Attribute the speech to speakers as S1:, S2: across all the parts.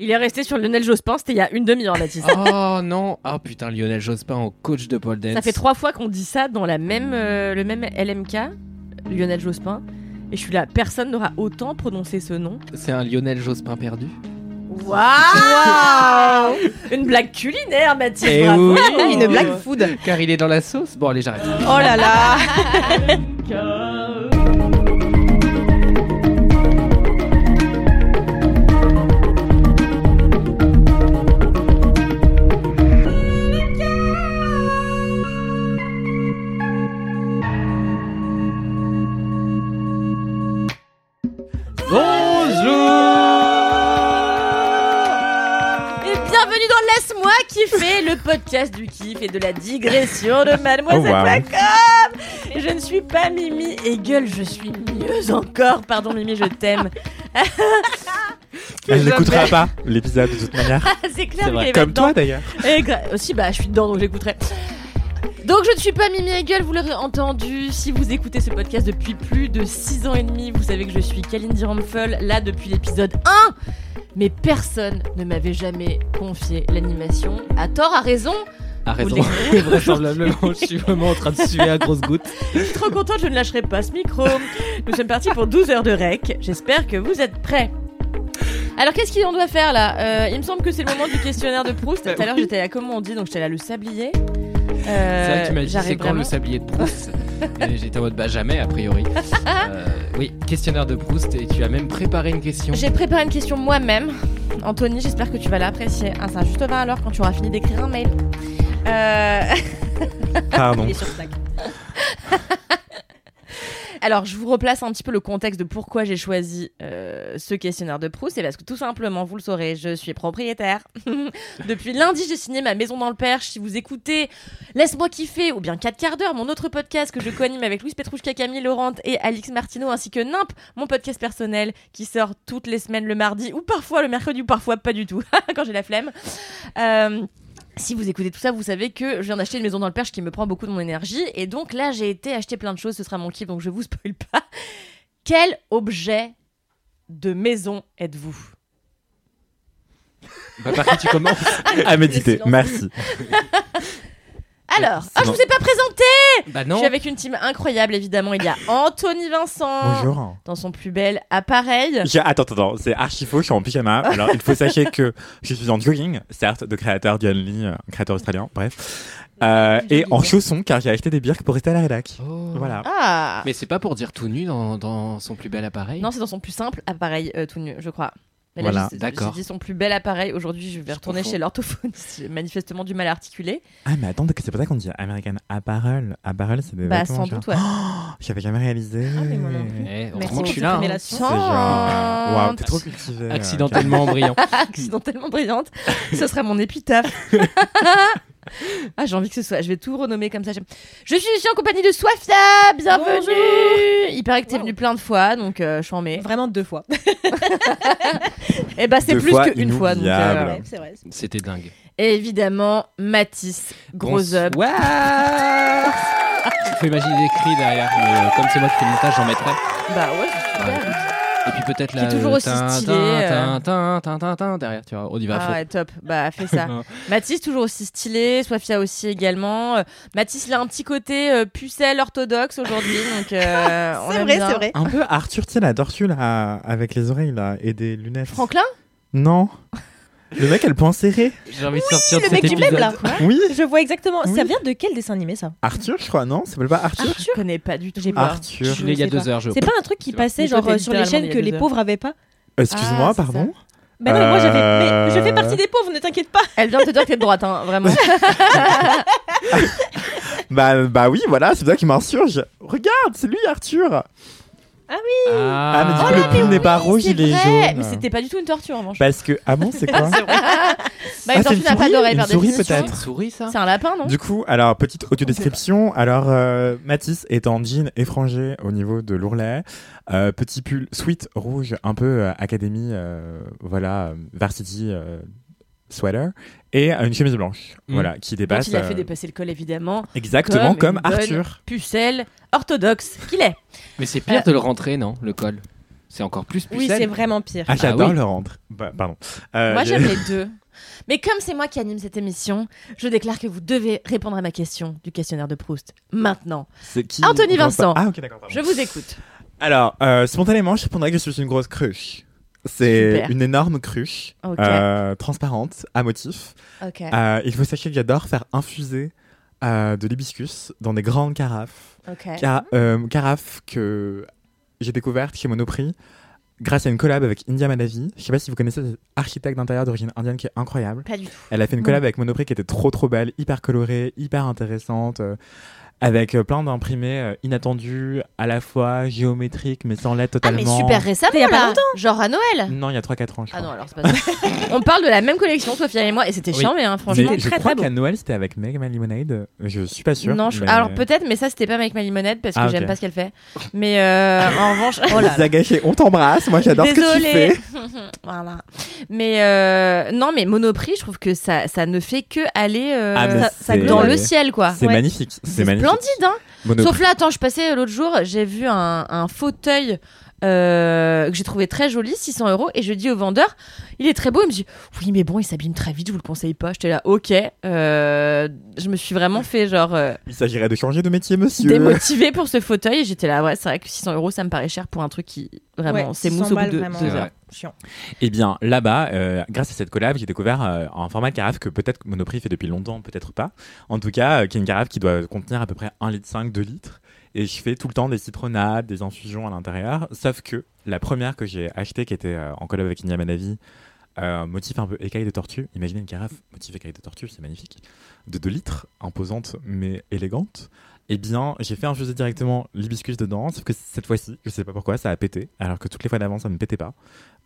S1: Il est resté sur Lionel Jospin, c'était il y a une demi-heure, Baptiste.
S2: Oh non Oh putain, Lionel Jospin en coach de pole dance.
S1: Ça fait trois fois qu'on dit ça dans la même, euh, le même LMK, Lionel Jospin. Et je suis là, personne n'aura autant prononcé ce nom.
S2: C'est un Lionel Jospin perdu
S1: Waouh Une blague culinaire, Mathilde.
S2: Eh
S1: bravo.
S2: oui.
S3: Une blague food.
S2: Car il est dans la sauce Bon allez, j'arrête.
S3: Oh là là
S1: bienvenue dans Laisse-moi kiffer, le podcast du kiff et de la digression de Mademoiselle.com. Et Je ne suis pas Mimi et gueule, je suis mieux encore. Pardon Mimi, je t'aime.
S4: Elle n'écoutera pas l'épisode de toute manière.
S1: C'est clair,
S4: Comme toi d'ailleurs.
S1: Aussi, bah, je suis dedans, donc j'écouterai. Donc, je ne suis pas Mimi Hegel, vous l'aurez entendu. Si vous écoutez ce podcast depuis plus de 6 ans et demi, vous savez que je suis Kalindi Ramphel, là depuis l'épisode 1. Mais personne ne m'avait jamais confié l'animation. À tort, à raison.
S2: A raison. Vraisemblablement, je suis vraiment en train de suer à grosses gouttes.
S1: Je suis trop contente, je ne lâcherai pas ce micro. Nous sommes partis pour 12 heures de rec. J'espère que vous êtes prêts. Alors, qu'est-ce qu'on doit faire là? Euh, Il me semble que c'est le moment du questionnaire de Proust. Tout à l'heure, j'étais à comment on dit, donc j'étais là le sablier. Euh,
S2: C'est vrai que tu m'as dit
S1: j'arrive
S2: c'est quand le sablier de Proust Et J'étais en mode bah jamais a priori. Euh, oui, questionnaire de Proust et tu as même préparé une question.
S1: J'ai préparé une question moi-même. Anthony, j'espère que tu vas l'apprécier. Ah, ça juste va alors quand tu auras fini d'écrire un mail. Euh...
S4: Pardon.
S1: Il est sur Slack. Alors, je vous replace un petit peu le contexte de pourquoi j'ai choisi euh, ce questionnaire de Proust. C'est parce que tout simplement, vous le saurez, je suis propriétaire. Depuis lundi, j'ai signé ma maison dans le Perche. Si vous écoutez Laisse-moi kiffer ou bien 4 quarts d'heure, mon autre podcast que je co-anime avec Louise Petrouchka, Camille Laurent et Alix Martineau, ainsi que Nimp, mon podcast personnel qui sort toutes les semaines le mardi ou parfois le mercredi ou parfois pas du tout quand j'ai la flemme. Euh, si vous écoutez tout ça, vous savez que je viens d'acheter une maison dans le Perche qui me prend beaucoup de mon énergie. Et donc là, j'ai été acheter plein de choses. Ce sera mon kiff, donc je vous spoil pas. Quel objet de maison êtes-vous
S2: Bah par qui tu commences?
S4: À méditer. Merci.
S1: Alors, ah, je vous ai pas présenté
S2: Bah
S1: Je
S2: non
S1: suis avec une team incroyable, évidemment. Il y a Anthony Vincent.
S4: Bonjour.
S1: Dans son plus bel appareil.
S4: Je- Attends, attends, attends, c'est archi faux, je suis en pyjama. Alors, il faut sachez que je suis en jogging, certes, de créateur du Lee, euh, un créateur australien, bref. Euh, et en chaussons, car j'ai acheté des birks pour rester à la rédac.
S2: Oh.
S4: Voilà.
S1: Ah
S2: Mais c'est pas pour dire tout nu dans, dans son plus bel appareil?
S1: Non, c'est dans son plus simple appareil euh, tout nu, je crois. Mais là,
S4: Voilà.
S2: D'accord.
S1: J'ai dit son plus bel appareil. Aujourd'hui, je vais retourner chez l'orthophoniste. J'ai manifestement du mal à articuler.
S4: Ah, mais attends, c'est pas ça qu'on dit American Apparel. Apparel, c'est des
S1: Bah,
S4: vêtements,
S1: sans doute, ouais.
S4: Oh, J'avais jamais réalisé.
S1: Ah, mais moi non plus.
S2: Eh,
S1: Merci
S2: je suis
S1: pour
S2: là. hein.
S1: révélation.
S4: C'est genre. Waouh, t'es trop cultivé. euh,
S2: Accidentellement brillant.
S1: Accidentellement brillante. Ce sera mon épitaphe. ah, j'ai envie que ce soit. Je vais tout renommer comme ça. Je suis ici en compagnie de Swafia. Bienvenue. Il paraît que t'es
S3: Wow.
S1: venu plein de fois, donc euh, je suis en mai.
S3: Vraiment deux fois.
S1: Et bah, c'est plus qu'une fois. Donc, euh,
S4: inoubliable.
S1: voilà.
S3: Ouais, c'est vrai.
S2: C'était dingue.
S1: Et évidemment, Mathis, gros up.
S2: Bonsoir. Il faut imaginer des cris derrière, mais euh, comme c'est moi qui fais le montage, j'en mettrai.
S1: Bah ouais, c'est super.
S2: Ouais. Et puis peut-être
S1: Qui
S2: là.
S1: est toujours
S2: euh,
S1: aussi stylé,
S2: tin,
S1: euh.
S2: tin, tin, tin, tin, tin, derrière, tu vois, on y va
S1: Ah ouais, top. Bah, fais ça. Mathis, toujours aussi stylé. Swafia aussi également. Euh, Mathis, il a un petit côté euh, pucelle orthodoxe aujourd'hui. Donc, euh, on
S3: C'est vrai, c'est vrai.
S4: Un peu Arthur, tu sais, la tortue là, avec les oreilles là, et des lunettes.
S1: Franklin?
S4: Non. Le mec, elle point serré.
S2: J'ai envie de sortir de
S3: Le
S2: cet
S3: mec du
S2: épisode.
S3: même là.
S4: Oui.
S3: Je vois exactement.
S4: Oui.
S3: Ça vient de quel dessin animé ça
S4: Arthur, je crois, non Ça s'appelle pas Arthur
S1: Je connais pas du tout.
S3: J'ai.
S4: Arthur.
S2: Je l'ai il y a deux
S3: pas.
S2: heures, je
S3: C'est pas un truc qui passait genre euh, sur les chaînes
S1: a
S3: que les pauvres avaient pas
S4: Excuse-moi,
S1: Ah,
S4: pardon.
S3: Bah non, mais moi j'avais. Mais je fais
S4: Euh.
S3: partie des pauvres, ne t'inquiète pas.
S1: Elle vient de te dire que t'es de droite, hein, vraiment.
S4: Bah, bah oui, voilà, c'est ça qui m'insurge. Regarde, c'est lui, Arthur. Ah, mais du
S2: Ah,
S4: coup, le pull n'est pas rouge, il est
S1: vrai,
S4: jaune.
S1: mais c'était pas du tout une tortue en revanche.
S4: Parce que. Ah bon, c'est quoi
S1: Bah, une
S4: Ah, c'est
S1: tortue
S4: une
S1: n'a pas
S4: souris
S1: d'oreille
S4: Une
S1: par
S4: souris, peut-être.
S2: une souris, ça
S1: C'est un lapin, non?
S4: Du coup, alors, petite audio-description. Alors, euh, Mathis est en jean effrangé au niveau de l'ourlet. Euh, petit pull sweat rouge, un peu euh, académie, euh, voilà, euh, varsity euh, sweater. Et euh, une chemise blanche,
S2: Mm.
S4: voilà, qui
S1: Donc
S4: dépasse.
S1: il a fait
S4: euh,
S1: dépasser le col évidemment.
S4: Exactement comme,
S1: une bonne
S4: Arthur.
S1: Pucelle orthodoxe qu'il est.
S2: Mais c'est pire de le rentrer, non Le col? C'est encore plus
S3: Oui,
S2: pucelle.
S3: c'est vraiment pire.
S4: Ah, j'adore
S2: oui.
S4: le rentre. Bah, pardon. Euh,
S1: Moi j'aime les deux. Mais comme c'est moi qui anime cette émission, je déclare que vous devez répondre à ma question du questionnaire de Proust. Maintenant,
S4: C'est qui
S1: Anthony Vincent.
S4: Ah, ok, d'accord.
S1: je vous écoute.
S4: Alors, euh, spontanément, je répondrais que je suis une grosse cruche. C'est une énorme cruche, euh, transparente, à motif. Euh, il faut sachez que j'adore faire infuser euh, de l'hibiscus dans des grandes carafes.
S1: Ok.
S4: Ca- euh, carafes que j'ai découvertes chez Monoprix grâce à une collab avec India Madavi. Je sais pas si vous connaissez cette architecte d'intérieur d'origine indienne qui est incroyable.
S1: Pas du tout.
S4: Elle a fait une collab avec Monoprix qui était trop trop belle, hyper colorée, hyper intéressante, avec euh, plein d'imprimés euh, inattendus, à la fois géométriques mais sans lettres
S1: Ah mais
S4: totalement.
S1: super récemment
S3: Il y a pas
S1: là.
S3: longtemps.
S1: Genre à Noël.
S4: Non, il y a 3-4 ans, je
S1: Ah
S4: crois.
S1: non alors c'est pas ça. On parle de la même collection, Sophia et moi, et c'était
S4: Oui.
S1: chiant mais hein, franchement.
S4: mais je
S3: très,
S4: crois qu'à Noël c'était avec Meg My Lemonade. Je suis pas sûr.
S1: Non, je-
S4: mais-
S1: alors peut-être, mais ça c'était pas avec ma limonade parce que
S4: Ah, ok.
S1: j'aime pas ce qu'elle fait. Mais euh, en revanche, oh là là.
S4: Zagaché, on t'embrasse. Moi j'adore ce que tu
S1: Désolée.
S4: fais.
S1: voilà. Mais euh, non, mais Monoprix, je trouve que ça, ça ne fait que aller euh,
S4: Ah,
S1: ça- dans le ciel, quoi.
S4: C'est
S1: Ouais.
S4: magnifique. C'est magnifique.
S1: Splendide, hein.
S4: Monoprix.
S1: Sauf là, attends, je passais l'autre jour, j'ai vu un, un fauteuil euh, que j'ai trouvé très joli, 600 euros, et je dis au vendeur, il est très beau. Il me dit, oui, mais bon, il s'abîme très vite, je vous le conseille pas. J'étais là, ok. Euh, je me suis vraiment fait genre euh,
S4: Il s'agirait de changer de métier, monsieur.
S1: démotivée pour ce fauteuil, et j'étais là, ouais, c'est vrai que 600 euros, ça me paraît cher pour un truc qui vraiment s'émousse
S3: 600
S1: au bout de deux heures.
S3: Chiant.
S4: Eh bien, là-bas, euh, grâce à cette collab, j'ai découvert euh, un format de carafe que peut-être Monoprix fait depuis longtemps, peut-être pas. En tout cas, euh, qui est une carafe qui doit contenir à peu près 1,5 litre, 2 litres. Et je fais tout le temps des citronnades, des infusions à l'intérieur. Sauf que la première que j'ai achetée, qui était en collab avec Inia Manavi, motif un peu écaille de tortue. Imaginez une carafe motif écaille de tortue, c'est magnifique. De 2 litres, imposante mais élégante. Eh bien, j'ai fait infuser directement l'hibiscus dedans, sauf que cette fois-ci, je sais pas pourquoi, ça a pété, alors que toutes les fois d'avant, ça ne pétait pas,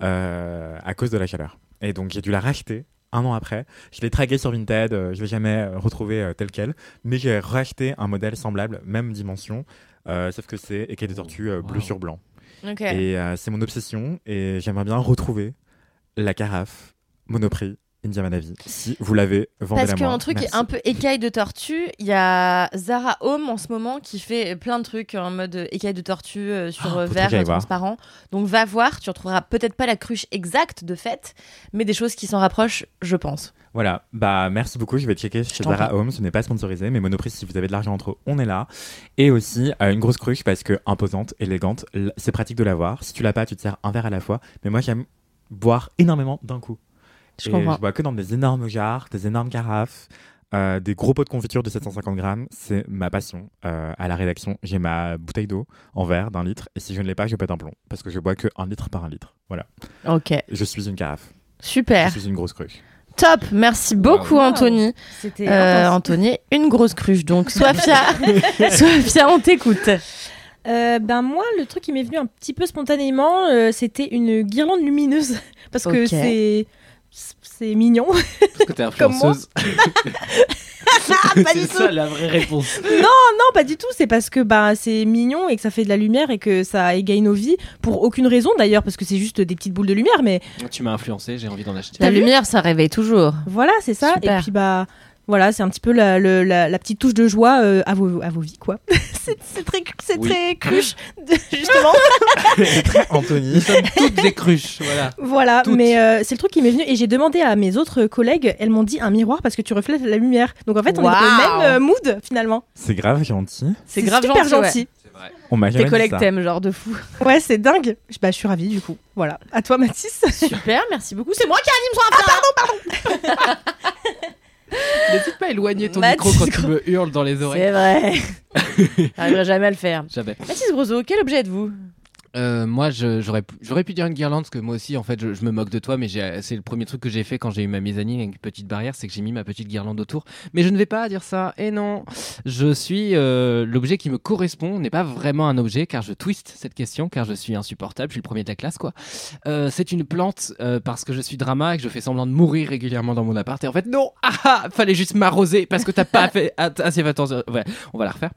S4: euh, à cause de la chaleur. Et donc, j'ai dû la racheter un an après. Je l'ai traqué sur Vinted, euh, je l'ai jamais euh, retrouvé euh, tel quel, mais j'ai racheté un modèle semblable, même dimension, euh, sauf que c'est écaille de tortue euh, bleu
S2: Wow.
S4: sur blanc. Et euh, c'est mon obsession, et j'aimerais bien retrouver la carafe Monoprix India Manavi. Si vous l'avez, vendez-la
S1: Parce qu'un truc
S4: Merci.
S1: un peu écaille de tortue, il y a Zara Home en ce moment qui fait plein de trucs en mode écaille de tortue euh, sur
S4: Ah,
S1: euh, verre euh, transparent. Donc va voir, tu retrouveras peut-être pas la cruche exacte de fait, mais des choses qui s'en rapprochent, je pense.
S4: Voilà, bah merci beaucoup. Je vais checker chez Zara. Home. Ce n'est pas sponsorisé, mais Monoprix, si vous avez de l'argent entre eux, on est là. Et aussi euh, une grosse cruche parce que imposante, élégante, c'est pratique de l'avoir. Si tu l'as pas, tu te sers un verre à la fois. Mais moi, j'aime boire énormément d'un coup.
S1: Je
S4: Et
S1: comprends.
S4: Je bois que dans des énormes jarres, des énormes carafes. euh, des gros pots de confiture de 750 grammes, c'est ma passion. Euh, à la rédaction, j'ai ma bouteille d'eau en verre d'un litre, et si je ne l'ai pas, je pète un plomb, parce que je bois que un litre par un litre. Voilà,
S1: Ok,
S4: je suis une carafe,
S1: super.
S4: je suis une grosse cruche.
S1: Top, merci beaucoup
S3: Wow.
S1: Anthony.
S3: C'était
S1: Euh. Anthony, une grosse cruche donc. Sophia, Sophia, on t'écoute.
S3: Euh, ben moi, le truc qui m'est venu un petit peu spontanément, euh, c'était une guirlande lumineuse parce que c'est c'est mignon.
S2: Parce que t'es
S3: Comme moi.
S2: influenceuse.
S3: pas du
S2: C'est ça la vraie réponse.
S3: Non, pas du tout. C'est parce que bah c'est mignon et que ça fait de la lumière et que ça égaye nos vies pour aucune raison d'ailleurs parce que c'est juste des petites boules de lumière. Mais
S2: Tu m'as influencé, j'ai envie d'en acheter.
S1: La lumière, ça réveille toujours.
S3: voilà, c'est ça.
S1: Super.
S3: Et puis bah voilà, c'est un petit peu la, le- la, la petite touche de joie euh, à vos à vos vies quoi. c'est très c'est
S2: Oui.
S3: très cruche de- justement.
S4: C'est très Anthony.
S2: Nous sommes toutes des cruches, voilà.
S3: Voilà,
S2: Toutes.
S3: mais euh, c'est le truc qui m'est venu et j'ai demandé à mes autres collègues, elles m'ont dit un miroir parce que tu reflètes la lumière. Donc en fait, on est dans le même euh, mood finalement.
S4: C'est grave gentil.
S1: C'est grave
S3: super
S1: gentil, ouais.
S3: gentil.
S4: On m'a jamais
S1: Tes collègues t'aiment, genre de fou.
S3: Ouais, c'est dingue. Je- Bah, je suis ravie du coup. Voilà. À toi, Mathis.
S1: Super, merci beaucoup. C'est moi qui anime son affaire.
S2: N'hésite pas à éloigner ton
S1: Mathis,
S2: micro quand tu me hurles dans les oreilles.
S1: C'est vrai. J'arriverai jamais à le faire.
S2: J'avais.
S1: Mathis Brozo, quel objet êtes-vous?
S2: Euh, moi, j'aurais pu- dire une guirlande parce que moi aussi, en fait, je, je me moque de toi, mais c'est le premier truc que j'ai fait quand j'ai eu ma mezzanine avec une petite barrière, c'est que j'ai mis ma petite guirlande autour. Mais je ne vais pas dire ça. Et non, je suis euh, l'objet qui me correspond n'est pas vraiment un objet car je twiste cette question car je suis insupportable. Je suis le premier de la classe, quoi. Euh, c'est une plante euh, parce que je suis drama et que je fais semblant de mourir régulièrement dans mon appart. Et en fait, non, ah, ah, fallait juste m'arroser parce que t'as pas fait assez fait attention. Ouais, on va la refaire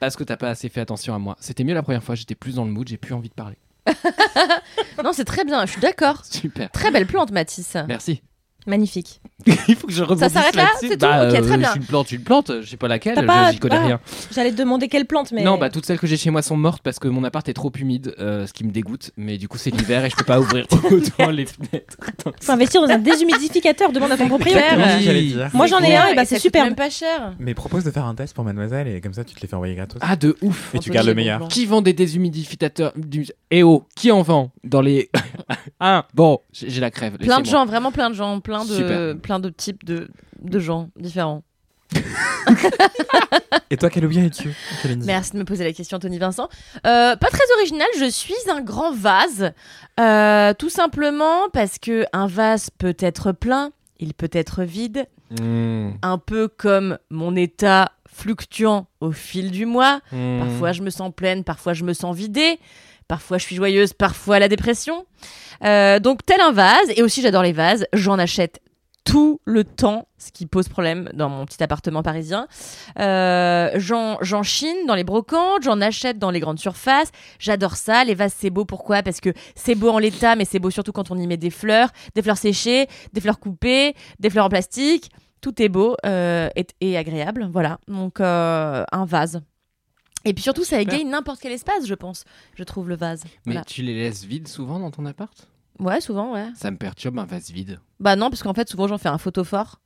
S2: parce que t'as pas assez fait attention à moi. C'était mieux la première fois. J'étais plus dans le mood, j'ai plus envie de parler.
S1: Non, c'est très bien, je suis d'accord.
S2: Super.
S1: Très belle plante, Mathis.
S2: Merci.
S3: Magnifique.
S2: Il faut que je rebondisse
S1: s'arrête là
S2: là-dessus.
S1: C'est tout
S2: Bah,
S1: Ok, très
S2: euh,
S1: bien.
S2: Je suis une plante, une plante, je sais pas laquelle,
S3: T'as pas-
S2: je- j'y connais
S3: ah.
S2: rien.
S3: J'allais te demander quelle plante, mais.
S2: Non, bah toutes celles que j'ai chez moi sont mortes parce que mon appart est trop humide, euh, ce qui me dégoûte. Mais du coup, c'est l'hiver et je peux pas ouvrir autant les fenêtres.
S3: Faut investir dans un déshumidificateur, demande à ton propriétaire.
S4: j'allais dire.
S3: Moi, j'en ai un, et bah,
S1: ça
S3: c'est superbe.
S1: même pas cher.
S4: Mais propose de faire un test pour mademoiselle et comme ça tu te les fais envoyer gratos.
S2: Ah, de ouf.
S4: et tu gardes le meilleur.
S2: Qui vend des déshumidificateurs du... Eh oh, qui en vend dans les. ah, bon, j'ai j'ai la crève.
S1: Plein de
S2: laissez-moi.
S1: gens, vraiment plein de gens, plein de,
S2: Super.
S1: plein de types de, de gens différents.
S4: Et toi, quel objet es-tu
S1: Merci de me poser la question, Tony Vincent. Euh, pas très original, je suis un grand vase. Euh, tout simplement parce que un vase peut être plein, il peut être vide,
S2: Mmh,
S1: un peu comme mon état fluctuant au fil du mois.
S2: mmh.
S1: Parfois, je me sens pleine, parfois, je me sens vidée. Parfois, je suis joyeuse, parfois, la dépression. Euh, donc, tel un vase, et aussi, j'adore les vases, j'en achète tout le temps, ce qui pose problème dans mon petit appartement parisien. Euh, j'en, chine dans les brocantes, j'en achète dans les grandes surfaces. J'adore ça. Les vases, c'est beau. Pourquoi? Parce que c'est beau en l'état, mais c'est beau surtout quand on y met des fleurs, des fleurs séchées, des fleurs coupées, des fleurs en plastique. Tout est beau euh, et, agréable. Voilà. Donc, un vase. Et puis surtout, ça égaye n'importe quel espace, je pense. Je trouve le vase.
S2: Mais
S1: Voilà.
S2: tu les laisses vides souvent dans ton appart?
S1: Ouais, souvent, ouais.
S2: Ça me perturbe un vase vide.
S1: Bah non, parce qu'en fait, souvent, j'en fais un photophore.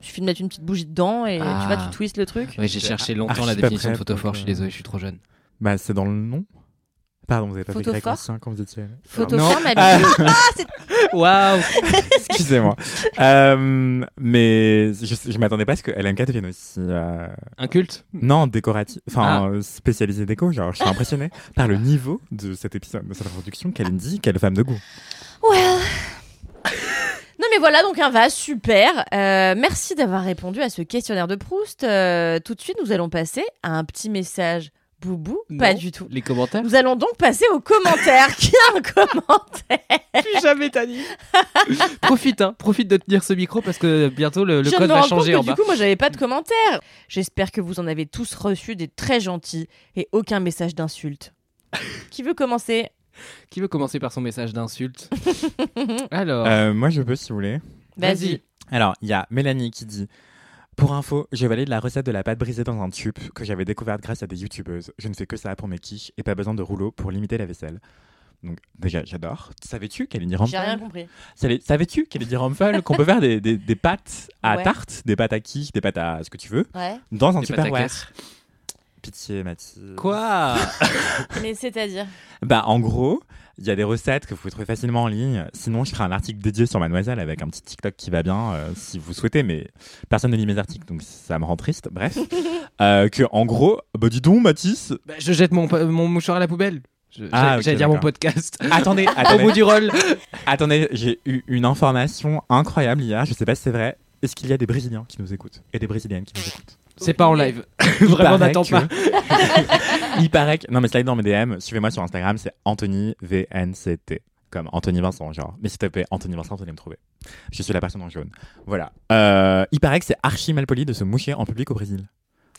S1: Il suffit de mettre une petite bougie dedans et tu
S2: Ah.
S1: vois, tu twists le truc.
S2: Ouais, j'ai cherché longtemps la définition
S4: prêt
S2: de photophore, je suis désolé, je suis trop jeune.
S4: Bah, c'est dans le nom. Pardon, vous avez pas fait grec
S1: Photophore
S4: ancien quand vous étiez.
S1: Photophore,
S2: Non.
S1: ma bille.
S2: Waouh
S4: Excusez-moi. Euh, mais je, je m'attendais pas à ce que LMK devienne aussi. euh,
S2: Un culte?
S4: Non, décoratif.
S2: Ah.
S4: Enfin, euh, spécialisé déco. Genre, je suis impressionné par le niveau de cet épisode, de cette introduction. Kalindi, quelle femme de goût.
S1: Well. Non mais voilà donc un vase super. Euh, merci d'avoir répondu à ce questionnaire de Proust. Euh, tout de suite nous allons passer à un petit message boubou. Pas du tout.
S2: Les commentaires
S1: Nous allons donc passer aux commentaires. Qui a un commentaire
S2: Plus jamais t'as dit Profite, hein, profite de tenir ce micro parce que bientôt le, le code va changer
S1: que
S2: en
S1: du
S2: bas.
S1: coup moi j'avais pas de commentaires. J'espère que vous en avez tous reçu des très gentils et aucun message d'insulte. Qui veut commencer?
S2: Qui veut commencer par son message d'insulte? Alors,
S4: Euh, moi, je peux, si vous voulez.
S1: Vas-y.
S4: Alors, il y a Mélanie qui dit Pour info, je valide la recette de la pâte brisée dans un tube que j'avais découverte grâce à des youtubeuses. Je ne fais que ça pour mes quiches et pas besoin de rouleau pour limiter la vaisselle. Donc, déjà, j'adore. Savais-tu qu'elle est
S1: J'ai rien compris.
S4: Savais-tu qu'elle est qu'on peut faire des, des, des pâtes à
S1: Ouais.
S4: tarte, des pâtes à quiche, des pâtes à ce que tu veux,
S1: Ouais.
S4: dans un
S2: caisse.
S4: Pitié, Mathilde.
S2: Quoi?
S1: Mais c'est-à-dire?
S4: Bah, en gros, il y a des recettes que vous pouvez trouver facilement en ligne. Sinon, je ferai un article dédié sur Mademoiselle avec un petit TikTok qui va bien, euh, si vous souhaitez, mais personne ne lit mes articles, donc ça me rend triste. Bref. Euh, que, en gros, bah, dis donc, Mathis.
S2: Bah, Je jette mon, mon mouchoir à la poubelle. Je-
S4: Ah,
S2: J'allais
S4: ok,
S2: j'allais dire mon podcast.
S4: Attendez,
S2: Au
S4: attendez.
S2: bout du rôle.
S4: attendez, j'ai eu une information incroyable hier. Je sais pas si c'est vrai. Est-ce qu'il y a des Brésiliens qui nous écoutent et des Brésiliennes qui nous écoutent?
S2: C'est pas en live.
S4: Il
S2: Vraiment,
S4: paraît
S2: n'attends
S4: que-
S2: pas.
S4: Il paraît que. Non, mais slide dans mes DM. Suivez-moi sur Instagram, c'est Anthony VNCT. Comme Anthony Vincent, genre. Mais s'il te plaît, Anthony Vincent, vous allez me trouver. Je suis la personne en jaune. Voilà. Euh, il paraît que c'est archi mal poli de se moucher en public au Brésil.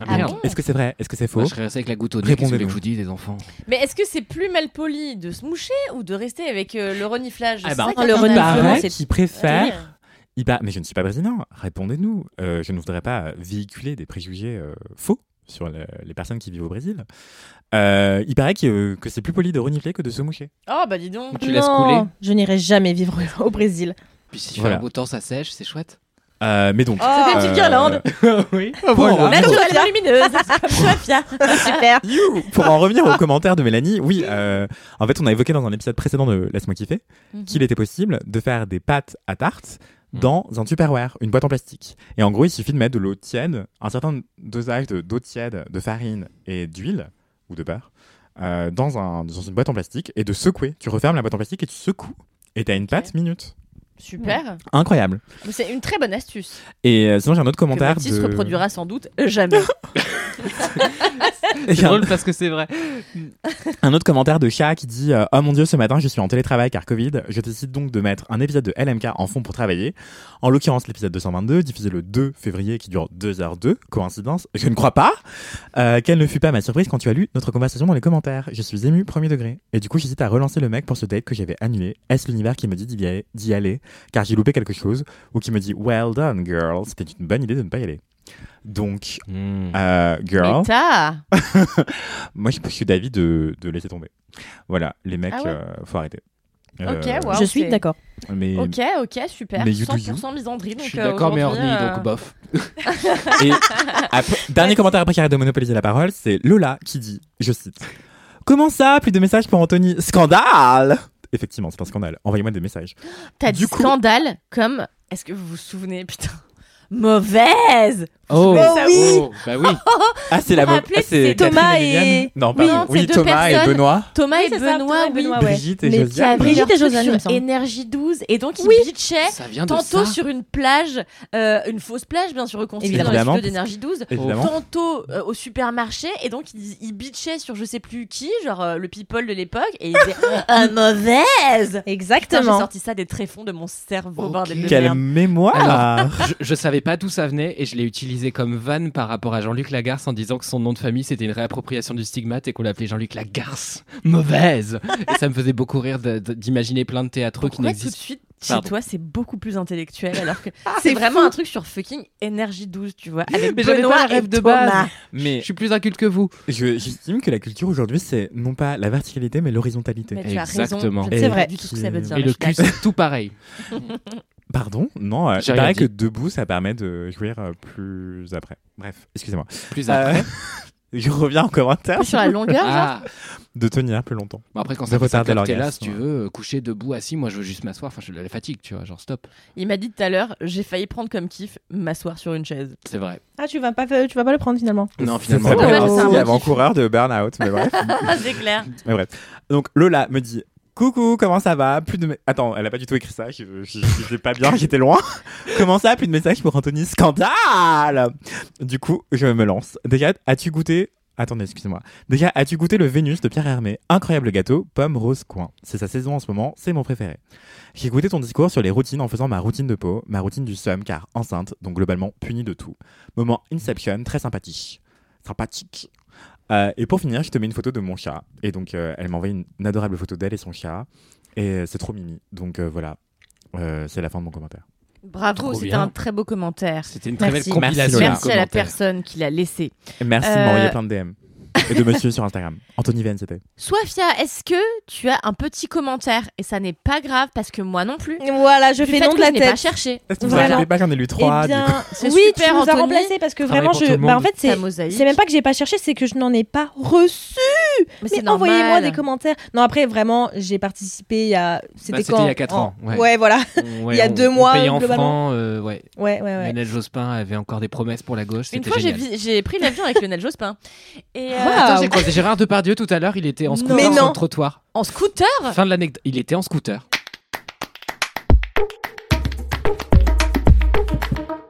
S1: Ah bon
S4: Est-ce que c'est vrai? Est-ce que c'est faux?
S2: Moi, je serais resté avec la goutte au nez. Qu'est-ce que je vous dis, des enfants?
S1: Mais est-ce que c'est plus mal poli de se moucher ou de rester avec euh, le reniflage?
S4: Ah
S1: C'est
S4: ben,
S1: ça qui
S3: le reniflement,
S4: paraît
S1: c'est
S4: qu'il préfère. Mais je ne suis pas brésilien. Répondez-nous. Euh, je ne voudrais pas véhiculer des préjugés euh, faux sur le- les personnes qui vivent au Brésil. Euh, il paraît que, que c'est plus poli de renifler que de se moucher.
S1: Oh bah dis donc.
S2: Tu laisses couler
S3: Je n'irai jamais vivre au Brésil.
S2: Puis si
S4: Voilà.
S2: fait un beau temps, ça sèche, c'est chouette.
S4: Euh, mais donc.
S1: Ça fait une petite guirlande.
S2: oui.
S4: pour en revenir au-
S1: Naturellement lumineuse, comme.
S3: Super.
S4: You Pour en revenir aux commentaires de Mélanie, oui, euh, en fait, on a évoqué dans un épisode précédent de Laisse-moi kiffer
S1: Mhm.
S4: qu'il était possible de faire des pâtes à tarte. Dans un Tupperware, une boîte en plastique. Et en gros, il suffit de mettre de l'eau tiède, un certain dosage de- d'eau tiède, de farine et d'huile ou de beurre. euh, dans, un, dans une boîte en plastique et de secouer. Tu refermes la boîte en plastique et tu secoues. Et t'as une pâte minute.
S1: Super.
S4: Incroyable.
S1: C'est une très bonne astuce.
S4: Et euh, sinon, j'ai un autre commentaire.
S1: Mathis
S4: de...
S1: reproduira sans doute jamais.
S2: C'est drôle parce que c'est vrai.
S4: Un autre commentaire de chat qui dit euh, Oh mon dieu, ce matin je suis en télétravail car Covid. Je décide donc de mettre un épisode de LMK en fond pour travailler. En l'occurrence, l'épisode 222, diffusé le 2 février, qui dure 2h02. Coïncidence? Je ne crois pas. Euh, quelle ne fut pas ma surprise quand tu as lu notre conversation dans les commentaires Je suis ému, premier degré. Et du coup, j'hésite à relancer le mec pour ce date que j'avais annulé. Est-ce l'univers qui me dit d'y aller, d'y aller? Car j'ai loupé quelque chose Ou qui me dit Well done, girl. C'était une bonne idée de ne pas y aller. Donc,
S2: Hmm.
S4: euh, girl. Moi, je je suis d'avis de, de laisser tomber. Voilà, les mecs,
S1: Ah ouais
S4: euh, faut arrêter.
S1: Ok,
S4: Euh,
S1: wow.
S3: je suis d'accord.
S4: Mais,
S1: Ok, ok, super.
S4: Mais you do you.
S1: 100% misandrie.
S2: Je
S1: Donc,
S2: suis
S1: euh,
S2: d'accord, mais orni,
S1: euh,
S2: donc bof.
S4: et après- dernier commentaire après qui arrête de monopoliser la parole, c'est Lola qui dit, je cite, Comment ça, plus de messages pour Anthony? Scandale Effectivement, c'est un scandale. Envoyez-moi des messages.
S1: T'as dit
S4: coup-
S1: scandale comme. Est-ce que vous vous souvenez, putain? Mauvaise
S2: Oh,
S3: ça, oui.
S2: oh, bah oui.
S4: Ah, c'est la
S1: rappelez,
S4: ah, c'est
S3: Thomas et-
S4: Non, pardon. Oui, Thomas et
S1: personnes.
S4: Benoît.
S1: Thomas
S3: Oui,
S1: et Benoît,
S3: Thomas et
S1: oui.
S3: Benoît, ouais.
S4: Brigitte et Josiane.
S3: Brigitte et Josiane,
S1: sur. Énergie 12 et donc ils
S3: Oui.
S1: bitchaient tantôt
S2: ça.
S1: sur une plage, euh, une fausse plage bien sûr reconstruite dans les studios d'Énergie 12,
S4: Évidemment.
S1: tantôt euh, au supermarché et donc ils, ils bitchaient sur je sais plus qui, genre euh, le people de l'époque et ils disaient ah, mauvaise. Putain, J'ai
S3: Exactement.
S1: sorti ça des tréfonds de mon cerveau
S2: Ok.
S1: bordel de
S4: Quelle mémoire
S2: je, je savais pas d'où ça venait et je l'ai utilisé comme vanne par rapport à Jean-Luc Lagarce en disant que son nom de famille c'était une réappropriation du stigmate et qu'on l'appelait Jean-Luc Lagarce. Mauvaise Et ça me faisait beaucoup rire d'imaginer plein de théâtreux qui
S1: Pourquoi tout de
S2: n'existent
S1: suite chez
S2: Pardon.
S1: toi c'est beaucoup plus intellectuel alors que
S3: c'est
S1: c'est vraiment
S3: fou.
S1: un truc sur fucking énergie 12 tu vois avec
S2: Mais j'avais pas le rêve de
S1: Thomas.
S2: base.
S4: Mais
S2: Je suis plus inculte que vous.
S4: je- j'estime que la culture aujourd'hui, c'est non pas la verticalité, mais l'horizontalité.
S2: Exactement.
S1: je pas
S3: vrai.
S1: du tout ce que ça veut dire.
S2: Et le
S1: je
S2: cul, c'est tout pareil.
S4: Pardon? Non, euh,
S2: J'ai
S4: il paraît que debout, ça permet de jouir euh, plus après. Bref, excusez-moi.
S2: Plus
S4: Euh,
S2: après.
S4: je reviens en commentaire
S1: sur la longueur
S2: Ah.
S4: de tenir plus longtemps.
S2: Bon, après, quand ça fait ça
S4: retarder
S2: là, si tu veux, euh, coucher debout, assis, moi je veux juste m'asseoir. Enfin, je la fatigue, tu vois, genre stop.
S1: Il m'a dit tout à l'heure, j'ai failli prendre comme kiff m'asseoir sur une chaise.
S2: C'est vrai.
S3: Ah, tu vas pas, tu vas pas le prendre finalement.
S2: Non, finalement.
S1: Ouais, c'est un
S4: aussi
S1: bon
S4: avant-coureur de burn-out, mais bref.
S1: c'est clair.
S4: mais bref. Donc Lola me dit Coucou, comment ça va Plus de Attends, elle a pas du tout écrit ça, j'étais pas bien, j'étais loin. comment ça Plus de messages pour Anthony Scandale Du coup, je me lance. Déjà, as-tu goûté Attendez, excusez-moi. Déjà, as-tu goûté le Vénus de Pierre Hermé? Incroyable gâteau, pomme rose coin. C'est sa saison en ce moment, c'est mon préféré. J'ai écouté ton discours sur les routines en faisant ma routine de peau, ma routine du somme car enceinte, donc globalement punie de tout. Moment Inception, très sympathique. Sympathique. Euh, et pour finir, je te mets une photo de mon chat. Et donc, euh, elle m'a envoyé une, une adorable photo d'elle et son chat. Et euh, c'est trop mimi. Donc euh, voilà, Euh, c'est la fin de mon commentaire.
S1: Bravo, c'était un très beau commentaire.
S2: C'était une très
S3: Merci.
S2: belle compilation.
S4: Merci,
S1: à la personne qui l'a laissé.
S4: Et merci de m'envoyer plein de DM. Et de monsieur sur Instagram. Anthony Venn, c'était.
S1: Soifia, est-ce que tu as un petit commentaire? Et ça n'est pas grave parce que moi non plus.
S3: Voilà, je
S1: Du
S3: fais
S1: que
S3: de la
S1: je n'ai pas
S3: tête.
S1: cherché.
S4: Est-ce que vous
S3: Voilà.
S4: savez pas j'en ai lu trois
S3: Eh bien,
S1: C'est
S3: oui,
S1: super,
S3: tu nous as
S1: Anthony.
S3: remplacé parce que vraiment, je, bah, en fait, c'est c'est même pas que j'ai pas cherché, c'est que je n'en ai pas reçu.
S1: Mais
S3: envoyez-moi des commentaires. Non, après, vraiment, j'ai participé il y a. C'était
S2: Bah, c'était
S3: quand
S2: il y a quatre
S3: En-
S2: ans, ouais.
S3: Ouais, voilà.
S2: Ouais,
S3: Il y a
S2: on-
S3: deux
S2: on
S3: mois,
S2: payait en
S3: globalement.
S2: francs, euh, ouais.
S3: Ouais, ouais, ouais.
S2: Lionel Jospin avait encore des promesses pour la gauche.
S1: Une
S2: C'était
S1: fois, j'ai pris l'avion avec Lionel Jospin. Et euh.
S2: Attends, j'ai croisé Gérard Depardieu tout à l'heure. Il était en scooter
S3: Mais
S2: sur
S3: non.
S2: le trottoir.
S1: en scooter?
S2: Fin de l'anecdote. Il était en scooter.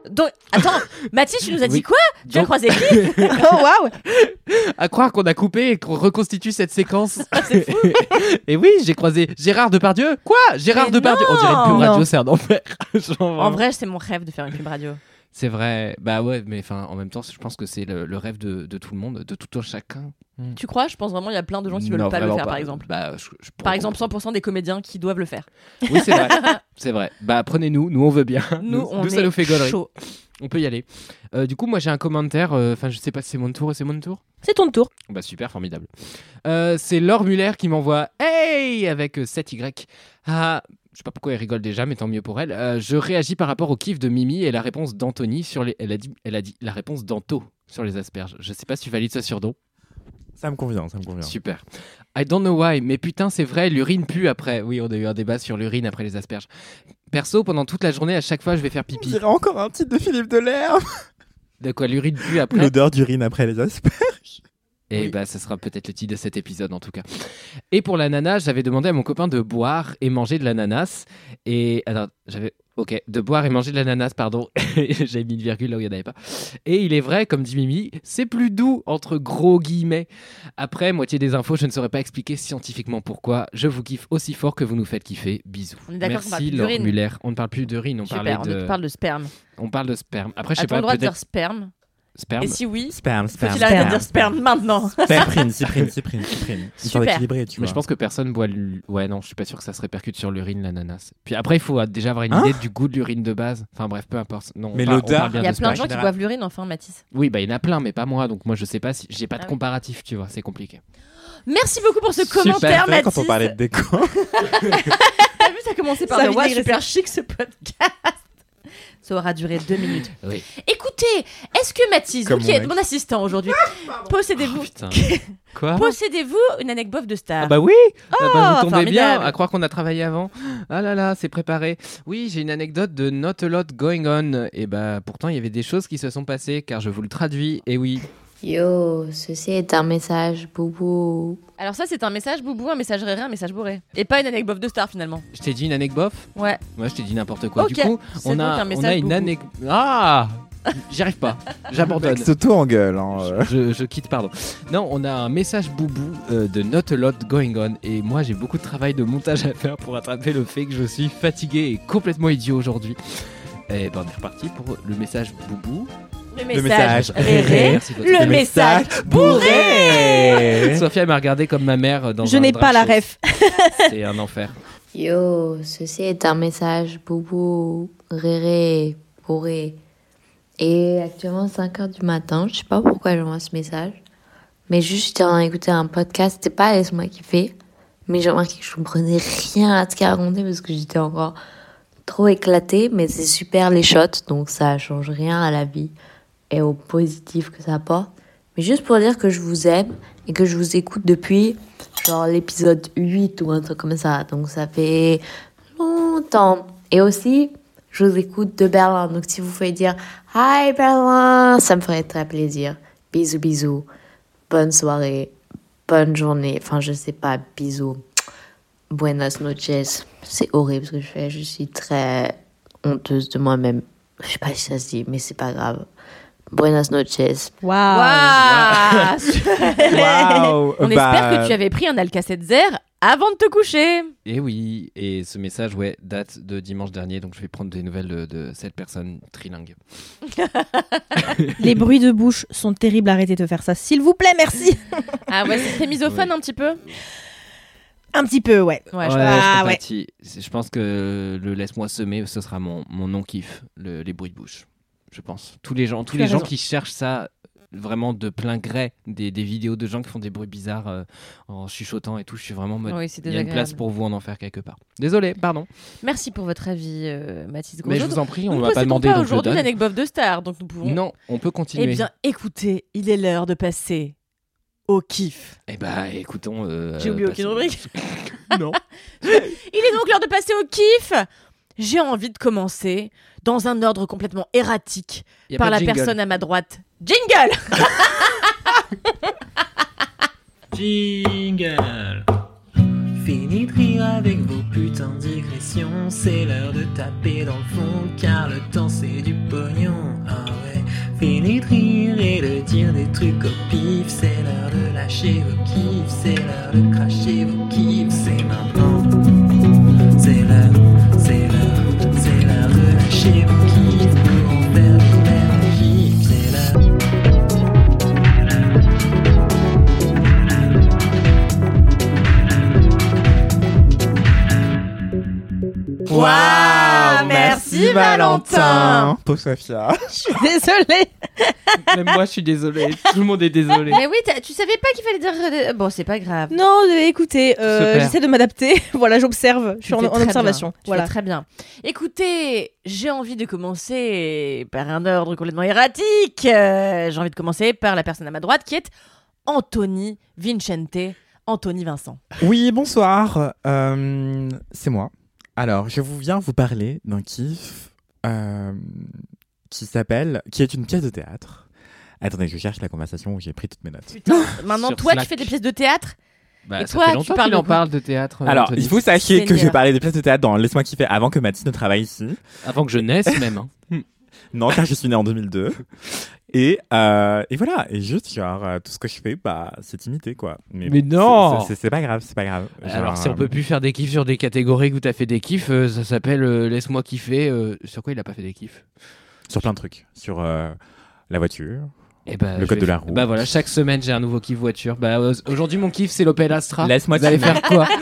S1: Donc, attends, Mathis, tu nous as dit
S2: Oui.
S1: quoi? Tu as
S2: Donc-
S1: croisé qui?
S3: Oh, waouh.
S2: À croire qu'on a coupé et qu'on reconstitue cette séquence.
S1: Ah,
S2: et oui, j'ai croisé Gérard Depardieu. Quoi? Gérard
S1: Mais
S2: Depardieu On dirait une pub
S3: non.
S2: radio, c'est un enfer. Genre,
S1: En
S2: vraiment.
S1: vrai, c'est mon rêve de faire une pub radio.
S2: C'est vrai. Bah ouais, mais enfin, en même temps, je pense que c'est le, le rêve de, de tout le monde, de tout un chacun.
S1: Tu crois? Je pense vraiment il y a plein de gens qui veulent
S2: Non,
S1: pas le faire, par exemple.
S2: Bah, je- je-
S1: Par exemple, 100% des comédiens qui doivent le faire.
S2: Oui, c'est vrai. c'est vrai. Bah, prenez-nous. Nous, on veut bien.
S1: Nous, on
S2: ça
S1: est
S2: nous fait
S1: chaud.
S2: On peut y aller. Euh, du coup, moi, j'ai un commentaire. euh, Enfin, je sais pas si c'est mon tour. C'est mon tour
S3: C'est ton tour.
S2: Bah, super, formidable. Euh, c'est Laure Muller qui m'envoie Hey avec euh, 7Y. Ah. Je sais pas pourquoi elle rigole déjà, mais tant mieux pour elle. Euh, je réagis par rapport au kiff de Mimi et la réponse d'Anthony sur les. Elle a dit, elle a dit la réponse d'Anto sur les asperges. Je sais pas si tu valides ce surnom.
S4: Ça me convient, ça me convient.
S2: Super. I don't know why, mais putain, c'est vrai, l'urine pue après. Oui, on a eu un débat sur l'urine après les asperges. Perso, pendant toute la journée, à chaque fois, je vais faire
S4: On
S2: pipi.
S4: dirait encore un titre de Philippe Delerme.
S2: De quoi l'urine pue après?
S4: L'odeur d'urine après les asperges.
S2: Et
S4: Oui.
S2: bah, ce sera peut-être le titre de cet épisode en tout cas. Et pour l'ananas, j'avais demandé à mon copain de boire et manger de l'ananas. Et alors, j'avais. Ok, de boire et manger de l'ananas, pardon. J'ai mis une virgule là où il n'y en avait pas. Et il est vrai, comme dit Mimi, c'est plus doux, entre gros guillemets. Après, moitié des infos, je ne saurais pas expliquer scientifiquement pourquoi. Je vous kiffe aussi fort que vous nous faites kiffer. Bisous.
S1: On est d'accord
S2: Merci Laure. Muller. On ne parle plus on parlait
S1: Super, on
S2: de.
S1: parle de sperme.
S2: On parle de sperme. Après, je sais pas,
S1: le droit de dire sperme?
S2: Sperme.
S1: Et si oui,
S4: Sperme, sperme.
S1: faut-il arrêter de dire sperme maintenant
S4: Cyprine, cyprine, cyprine, cyprine.
S1: Super.
S4: d'équilibrer, tu
S2: Mais
S4: vois.
S2: je pense que personne boit. l'u- Ouais, non, je suis pas sûr que ça se répercute sur l'urine, l'ananas. Puis après, il faut euh, déjà avoir une
S4: Hein
S2: idée du goût de l'urine de base. Enfin bref, peu importe. Non, on
S4: Mais
S2: parle- on
S4: l'odeur-
S2: parle bien
S1: Il y a plein de gens qui boivent l'urine, enfin, Mathis.
S2: Oui, bah il y en a plein, mais pas moi. Donc moi, je sais pas si j'ai pas de
S1: Ah oui.
S2: comparatif, tu vois. C'est compliqué.
S1: Merci beaucoup pour ce
S4: Super
S1: commentaire, Mathis.
S4: quand on parlait de déco.
S1: T'as vu, ça a commencé par
S3: Ça
S1: le
S3: vient
S1: ouais,
S3: d'agresser.
S1: super chic ce podcast. Ça aura duré deux minutes.
S2: Oui.
S1: Écoutez, est-ce que Mathis, vous qui êtes mon assistant aujourd'hui, possédez-vous
S2: Oh. Quoi
S1: possédez-vous une anecdote de star?
S2: Ah bah oui Ah bah, Vous tombez
S1: formidable.
S2: bien, à croire qu'on a travaillé avant. Ah là là, c'est préparé. Oui, j'ai une anecdote de Not a Lot Going On. Et bah pourtant, il y avait des choses qui se sont passées, car je vous le traduis. Et oui.
S5: Yo, ceci est un message, boubou.
S1: Alors ça, c'est un message boubou, un message réré, un message bourré. Et pas une anecdote de star finalement.
S2: Je t'ai dit une anecdote
S1: Ouais.
S2: Moi, je t'ai dit n'importe quoi.
S1: Ok,
S2: Du coup,
S1: c'est
S2: on
S1: donc
S2: a,
S1: un
S2: on a une anecdote. Ah J'y arrive pas. J'abandonne.
S4: S'auto-engueule. Hein, euh.
S2: Je, je quitte, pardon. Non, on a un message boubou euh, de Not a Lot Going On. Et moi, j'ai beaucoup de travail de montage à faire pour attraper le fait que je suis fatigué et complètement idiot aujourd'hui. Et ben, on est reparti pour le message boubou.
S1: Le
S4: Le
S1: message Le message bourré.
S2: Sophia m'a regardé comme ma mère dans
S3: Je n'ai pas la ref.
S2: C'est un enfer.
S5: Yo, ceci est un message, boubou, réré, bourré. Et actuellement, 5 heures du matin, je sais pas pourquoi j'envoie ce message. Mais juste, j'étais en train d'écouter un podcast, c'était pas Laisse-moi kiffer. Mais j'ai remarqué que je comprenais rien à ce qu'il racontait parce que j'étais encore trop éclatée. Mais c'est super les shots, donc ça change rien à la vie et au positif que ça apporte. Mais juste pour dire que je vous aime et que je vous écoute depuis genre l'épisode 8 ou un truc comme ça. Donc ça fait longtemps. Et aussi, je vous écoute de Berlin. Donc si vous pouvez dire Hi Berlin, ça me ferait très plaisir. Bisous, bisous. Bonne soirée. Bonne journée. Enfin, je sais pas, bisous. Buenas noches. C'est horrible ce que je fais. Je suis très honteuse de moi-même. Je sais pas si ça se dit, mais c'est pas grave. Buenas noches.
S3: Waouh.
S1: Waouh On
S4: Bah,
S1: espère que tu avais pris un Alka-Seltzer avant de te coucher.
S2: Et oui, et ce message, ouais, date de dimanche dernier, donc je vais prendre des nouvelles de, de cette personne trilingue.
S3: Les bruits de bouche sont terribles. Arrêtez de faire ça, s'il vous plaît, merci.
S1: Ah ouais, c'est misophone un petit peu?
S3: Un petit peu, ouais.
S1: Ouais,
S2: Ouais,
S1: je
S2: je
S3: Ah, ouais.
S2: Je pense que le laisse-moi semer, ce sera mon, mon non-kiff, le- les bruits de bouche. Je pense. Tous les gens, tous
S3: Tu
S2: les
S3: as
S2: gens
S3: raison.
S2: qui cherchent ça vraiment de plein gré, des, des vidéos de gens qui font des bruits bizarres euh, en chuchotant et tout, je suis vraiment en mode.
S1: Oui, c'est
S2: Il y a une place pour vous en en faire quelque part. Désolé, pardon.
S1: Merci pour votre avis, euh, Mathis
S2: Mais je vous en prie, on
S1: ne
S2: m'a pas demandé
S1: pas aujourd'hui l'anecdote de star, donc nous pouvons.
S2: Non, on peut continuer.
S1: Eh bien, écoutez, il est l'heure de passer au kiff.
S2: Eh bah, écoutons. euh,
S1: J'ai oublié aucune
S2: passons-
S1: rubrique.
S2: non.
S1: Il est donc l'heure de passer au kiff. J'ai envie de commencer dans un ordre complètement erratique par la
S2: jingle.
S1: personne à ma droite. Jingle
S6: Jingle. Fini de rire avec vos putains de digressions. C'est l'heure de taper dans le fond Car le temps c'est du pognon. Ah ouais. Fini de rire et de dire des trucs au pif. C'est l'heure de lâcher vos kiffs. C'est l'heure de cracher vos kiffs. C'est maintenant. C'est l'heure,
S1: Merci, Valentin.
S4: Pauvre Sophia.
S3: Désolée.
S2: Même moi, je suis désolé. Tout le monde est désolé.
S1: Mais oui, tu savais pas qu'il fallait dire. euh, Bon, c'est pas grave.
S3: Non, écoutez, euh, j'essaie de m'adapter. voilà, j'observe. Je suis en, observation.
S1: bien.
S3: Voilà.
S1: très bien. Écoutez, j'ai envie de commencer par un ordre complètement erratique. Euh, j'ai envie de commencer par la personne à ma droite qui est Anthony Vincente. Anthony Vincent.
S4: Oui, bonsoir. Euh, c'est moi. Alors, je vous viens vous parler d'un kiff euh, qui s'appelle, qui est une pièce de théâtre Attendez, je cherche la conversation où j'ai pris toutes mes notes.
S1: Putain, maintenant,
S2: Sur
S1: toi,
S2: Slack.
S1: tu fais des pièces de théâtre
S2: Bah,
S1: Et
S2: ça
S1: toi,
S2: fait
S1: tu parles
S2: qu'il en parle de théâtre. euh,
S4: Alors, il faut sachez que je parlais des pièces de théâtre dans Laisse-moi kiffer avant que Mathis ne travaille ici.
S2: Avant que je naisse, même. hein.
S4: Non, car je suis né en 2002. Et, euh, et voilà, et juste, genre, euh, tout ce que je fais, bah, c'est imité, quoi.
S2: Mais non
S4: c'est- pas grave, c'est pas grave. Genre,
S2: Alors, si on
S4: euh,
S2: peut plus faire des kiffs sur des catégories où t'as fait des kiffs, euh, ça s'appelle euh, Laisse-moi kiffer. euh, sur quoi il a pas fait des kiffs?
S4: Sur plein de trucs. Sur euh, la voiture.
S2: Eh ben,
S4: Le code de la route.
S2: Bah voilà, chaque semaine j'ai un nouveau kiff voiture. Bah euh, aujourd'hui mon kiff c'est l'Opel Astra.
S4: Laisse-moi
S2: Vous allez faire quoi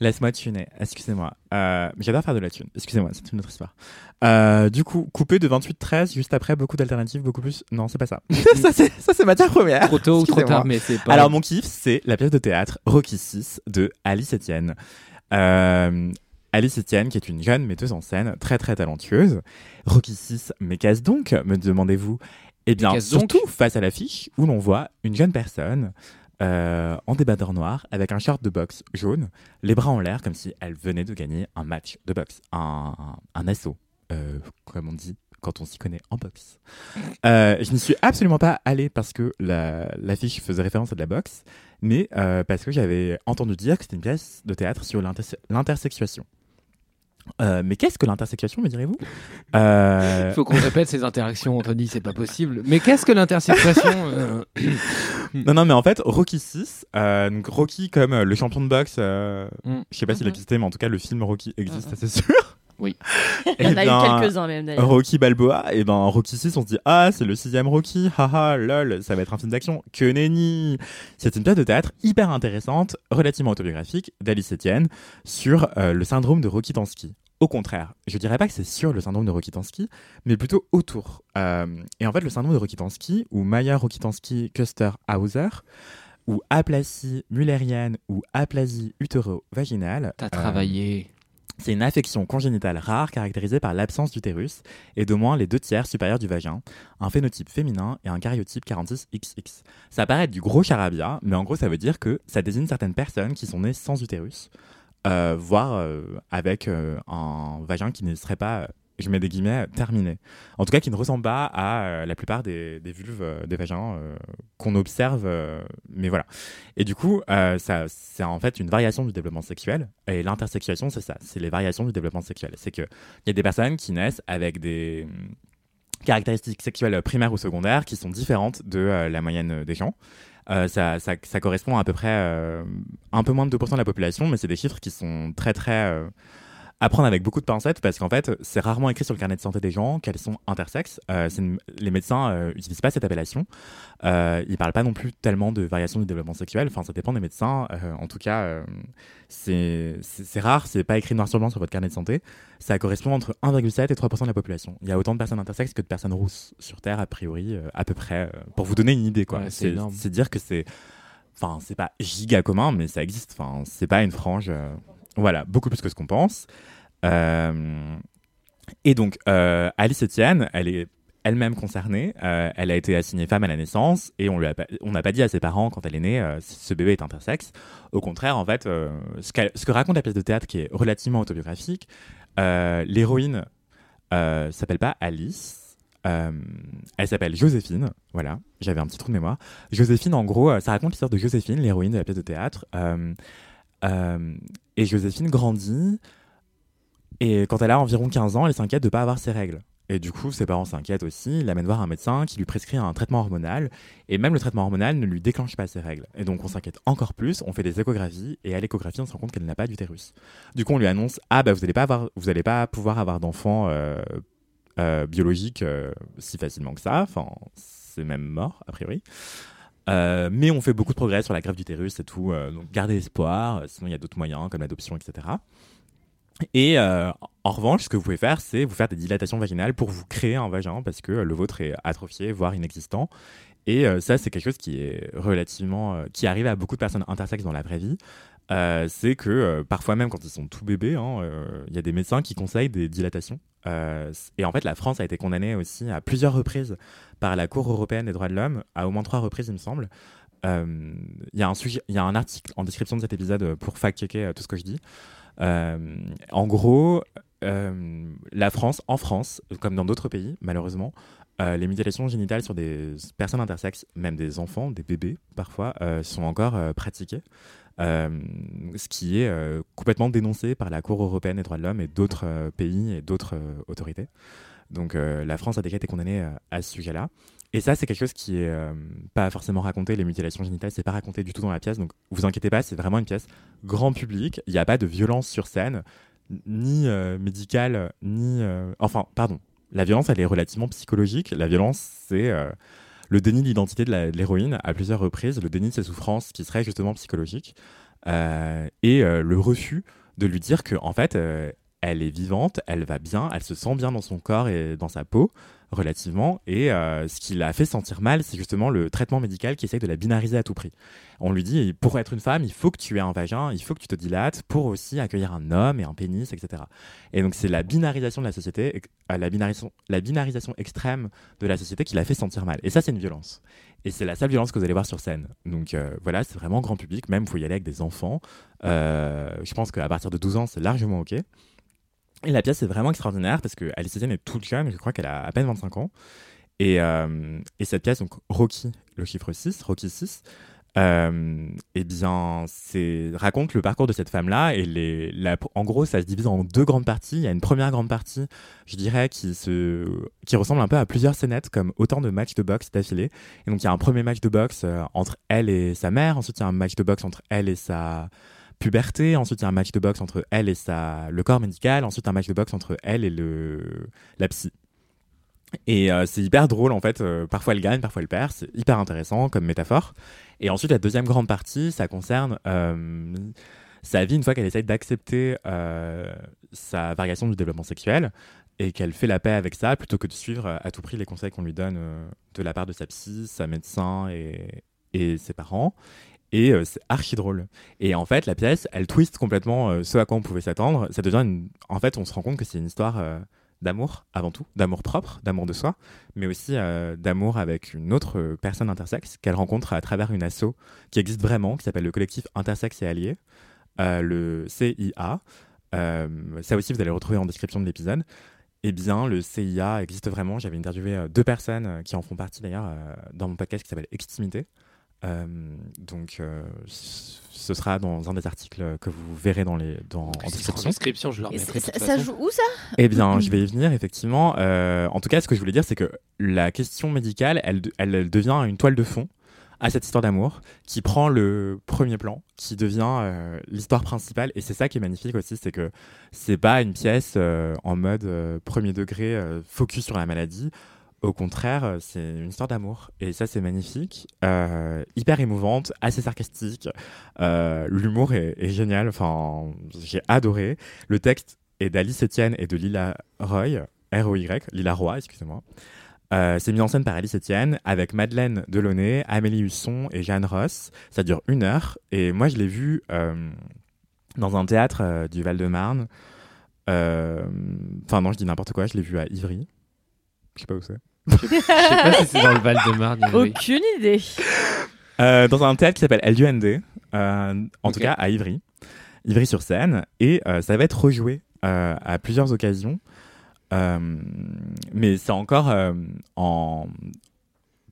S4: Laisse-moi tuner. Excusez-moi. Euh, mais J'adore faire de la thune. Excusez-moi, c'est une autre histoire. Euh, du coup, coupé de 28-13, juste après, beaucoup d'alternatives, beaucoup plus. Non, c'est pas ça. ça, c'est ça, c'est matière première.
S2: Trop tôt ou trop tard, mais c'est pas.
S4: Alors, mon kiff, c'est la pièce de théâtre Rocky 6 de Alice Etienne. Euh, Alice Etienne, qui est une jeune metteuse en scène très très talentueuse. Rocky 6, mais qu'est-ce donc, me demandez-vous? Eh bien,
S2: donc?
S4: surtout face à l'affiche où l'on voit une jeune personne euh, en débardeur noir avec un short de boxe jaune, les bras en l'air comme si elle venait de gagner un match de boxe, un, un, un assaut, euh, comme on dit quand on s'y connaît en boxe. Euh, je n'y suis absolument pas allé parce que la- l'affiche faisait référence à de la boxe, mais euh, parce que j'avais entendu dire que c'était une pièce de théâtre sur l'interse- l'intersexuation. Euh, mais qu'est-ce que l'intersexuation, me direz-vous? Euh,
S2: Il faut qu'on répète ces interactions, Anthony, c'est pas possible. Mais qu'est-ce que l'intersexuation euh,
S4: Non, non, mais en fait, Rocky 6, euh, donc Rocky comme euh, le champion de boxe, euh,
S2: Mm.
S4: je sais pas s'il
S1: Mhm.
S4: existait, mais en tout cas, le film Rocky existe,
S1: Mhm.
S4: ça, c'est sûr.
S2: Oui.
S1: Il y en
S4: Eh
S1: a eu quelques-uns même d'ailleurs.
S4: Rocky Balboa, et ben Rocky 6, on se dit ah c'est le sixième Rocky, haha lol, ça va être un film d'action. Que nenni C'est une pièce de théâtre hyper intéressante, relativement autobiographique d'Alice Etienne sur euh, le syndrome de Rocky Tansky. Au contraire, je dirais pas que c'est sur le syndrome de Rocky Tansky, mais plutôt autour. Euh, et en fait, le syndrome de Rocky Tansky, ou Maya Rocky Tansky Custer Hauser, ou aplasie mullérienne ou aplasie utéro-vaginale.
S2: T'as
S4: euh,
S2: travaillé.
S4: C'est une affection congénitale rare caractérisée par l'absence d'utérus et d'au moins les deux tiers supérieurs du vagin, un phénotype féminin et un karyotype 46XX. Ça paraît être du gros charabia, mais en gros ça veut dire que ça désigne certaines personnes qui sont nées sans utérus, euh, voire euh, avec euh, un vagin qui ne serait pas, je mets des guillemets, terminé. En tout cas qui ne ressemble pas à euh, la plupart des, vulves, euh, des vagins euh, qu'on observe, mais voilà. Et du coup, ça, c'est en fait une variation du développement sexuel. Et l'intersexuation, c'est ça, c'est les variations du développement sexuel. C'est qu'il y a des personnes qui naissent avec des hum, caractéristiques sexuelles primaires ou secondaires qui sont différentes de la moyenne des gens. Ça, ça- correspond à à peu près un peu moins de 2% de la population, mais c'est des chiffres qui sont très très à prendre avec beaucoup de pincettes parce qu'en fait, c'est rarement écrit sur le carnet de santé des gens qu'elles sont intersexes. Euh, une- les médecins n'utilisent pas cette appellation. Euh, ils parlent pas non plus tellement de variation du développement sexuel. Enfin, ça dépend des médecins. Euh, en tout cas, euh, c'est rare. C'est pas écrit noir sur blanc sur votre carnet de santé. Ça correspond entre 1,7 et 3% de la population. Il y a autant de personnes intersexes que de personnes rousses sur Terre, a priori, euh, à peu près. euh, pour vous donner une idée, quoi.
S2: Ouais, c'est
S4: c'est
S2: énorme.
S4: c'est dire que c'est. Enfin, c'est pas giga commun, mais ça existe. Enfin, c'est pas une frange. euh, voilà, beaucoup plus que ce qu'on pense. Euh, et donc, euh, Alice Etienne, elle est elle-même concernée. Euh, elle a été assignée femme à la naissance et on n'a pas dit à ses parents quand elle est née si ce bébé est intersexe. Au contraire, en fait, ce, ce que raconte la pièce de théâtre qui est relativement autobiographique, l'héroïne s'appelle pas Alice. elle s'appelle Joséphine, voilà, j'avais un petit trou de mémoire. Joséphine, en gros, ça raconte l'histoire de Joséphine, l'héroïne de la pièce de théâtre. Et Joséphine grandit, et quand elle a environ 15 ans, elle s'inquiète de ne pas avoir ses règles. Et du coup, ses parents s'inquiètent aussi, ils l'amènent voir un médecin qui lui prescrit un traitement hormonal, et même le traitement hormonal ne lui déclenche pas ses règles. Et donc on s'inquiète encore plus, on fait des échographies, et à l'échographie, on se rend compte qu'elle n'a pas d'utérus. Du coup, on lui annonce Ah, bah vous n'allez pas, pas pouvoir avoir d'enfants euh, euh, biologiques euh, si facilement que ça, enfin, c'est même mort, a priori. Euh, mais on fait beaucoup de progrès sur la greffe d'utérus et tout, donc gardez espoir, sinon il y a d'autres moyens comme l'adoption, etc. Et euh, en revanche, ce que vous pouvez faire, c'est vous faire des dilatations vaginales pour vous créer un vagin parce que le vôtre est atrophié, voire inexistant. Et euh, ça, c'est quelque chose qui est relativement, euh, qui arrive à beaucoup de personnes intersexes dans la vraie vie. Euh, c'est que euh, parfois même quand ils sont tout bébés, hein, euh, il y a des médecins qui conseillent des dilatations. Euh, et en fait, la France a été condamnée aussi à plusieurs reprises par la Cour européenne des droits de l'homme, à au moins trois reprises, il me semble. Euh, Il y sujet, il y a un article en description de cet épisode pour fact-checker euh, tout ce que je dis. Euh, en gros, euh, la France, en France, comme dans d'autres pays, malheureusement, euh, les mutilations génitales sur des personnes intersexes, même des enfants, des bébés parfois, sont encore pratiquées. Ce qui est complètement dénoncé par la Cour européenne des droits de l'homme et d'autres pays et d'autres autorités. Donc la France a déjà été condamnée à ce sujet-là. Et ça, c'est quelque chose qui est euh, pas forcément raconté. Les mutilations génitales, c'est pas raconté du tout dans la pièce. Donc vous inquiétez pas, c'est vraiment une pièce grand public. Il n'y a pas de violence sur scène, ni euh, médicale, ni. euh, Enfin, pardon. La violence, elle est relativement psychologique. La violence, c'est le déni de la- de l'héroïne à plusieurs reprises, le déni de ses souffrances qui serait justement psychologique, et le refus de lui dire que en fait, elle est vivante, elle va bien, elle se sent bien dans son corps et dans sa peau, relativement. Et euh, ce qui l'a fait sentir mal, c'est justement le traitement médical qui essaye de la binariser à tout prix. On lui dit, pour être une femme, il faut que tu aies un vagin, il faut que tu te dilates pour aussi accueillir un homme et un pénis, etc. Et donc c'est la binarisation de la société, euh, la binarisation, extrême de la société qui l'a fait sentir mal. Et ça, c'est une violence. Et c'est la seule violence que vous allez voir sur scène. Donc euh, voilà, c'est vraiment grand public, même il faut y aller avec des enfants. Je pense qu'à partir de 12 ans, c'est largement OK. Et la pièce est vraiment extraordinaire parce que Alice Etienne est toute jeune, je crois qu'elle a à peine 25 ans. Et, euh, et cette pièce, donc Rocky, le chiffre 6, Rocky 6, euh, eh bien, raconte le parcours de cette femme-là et en gros, ça se divise en deux grandes parties. Il y a une première grande partie, je dirais, qui se, qui ressemble un peu à plusieurs scénettes, comme autant de matchs de boxe d'affilée. Et donc, il y a un premier match de boxe euh, entre elle et sa mère. Ensuite, il y a un match de boxe entre elle et sa puberté. Ensuite, il y a un match de boxe entre elle et sa, le corps médical. Ensuite, un match de boxe entre elle et le, la psy. Et euh, c'est hyper drôle en fait. Euh, parfois elle gagne, parfois elle perd. C'est hyper intéressant comme métaphore. Et ensuite la deuxième grande partie, ça concerne euh, sa vie une fois qu'elle essaye d'accepter sa variation du développement sexuel et qu'elle fait la paix avec ça plutôt que de suivre à tout prix les conseils qu'on lui donne de la part de sa psy, sa médecin et, et ses parents. Et euh, c'est archi drôle. Et en fait, la pièce, elle twist complètement euh, ce à quoi on pouvait s'attendre. Ça devient une... En fait, on se rend compte que c'est une histoire euh, d'amour avant tout, d'amour propre, d'amour de soi, mais aussi euh, d'amour avec une autre personne intersexe qu'elle rencontre à travers une asso qui existe vraiment, qui s'appelle le collectif Intersexe et Alliés, le CIA. Ça aussi, vous allez le retrouver en description de l'épisode. Eh bien, le CIA existe vraiment. J'avais interviewé deux personnes qui en font partie d'ailleurs dans mon podcast qui s'appelle Extimité. Euh, donc, euh, ce sera dans un des articles que vous verrez dans les, dans, en
S2: En
S4: description.
S2: je
S1: ça, joue où ça?
S4: Eh bien, je vais y venir, effectivement. Euh, en tout cas, ce que je voulais dire, c'est que la question médicale, elle, elle, elle devient une toile de fond à cette histoire d'amour qui prend le premier plan, qui devient euh, l'histoire principale. Et c'est ça qui est magnifique aussi, c'est que c'est pas une pièce euh, en mode euh, premier degré, euh, focus sur la maladie. Au contraire, euh, c'est une histoire d'amour. Et ça, c'est magnifique. Euh, hyper émouvante, assez sarcastique. Euh, L'humour est, génial. Enfin, j'ai adoré. Le texte est d'Alice Etienne et de Lila Roy, R-O-Y, Lila Roy, excusez-moi. C'est mis en scène par Alice Etienne avec Madeleine Delaunay, Amélie Husson et Jeanne Ross. Ça dure une heure. Et moi, je l'ai vu dans un théâtre du Val-de-Marne. Enfin, non, je dis n'importe quoi. Je l'ai vu à Ivry. Je sais pas où c'est.
S2: Je sais pas si c'est dans le Val-de-Marne. oui.
S1: Aucune idée.
S4: Euh, dans un théâtre qui s'appelle LUND, euh, en tout cas à Ivry, Ivry-sur-Seine, et euh, ça va être rejoué euh, à plusieurs occasions, Euh, mais c'est encore euh, en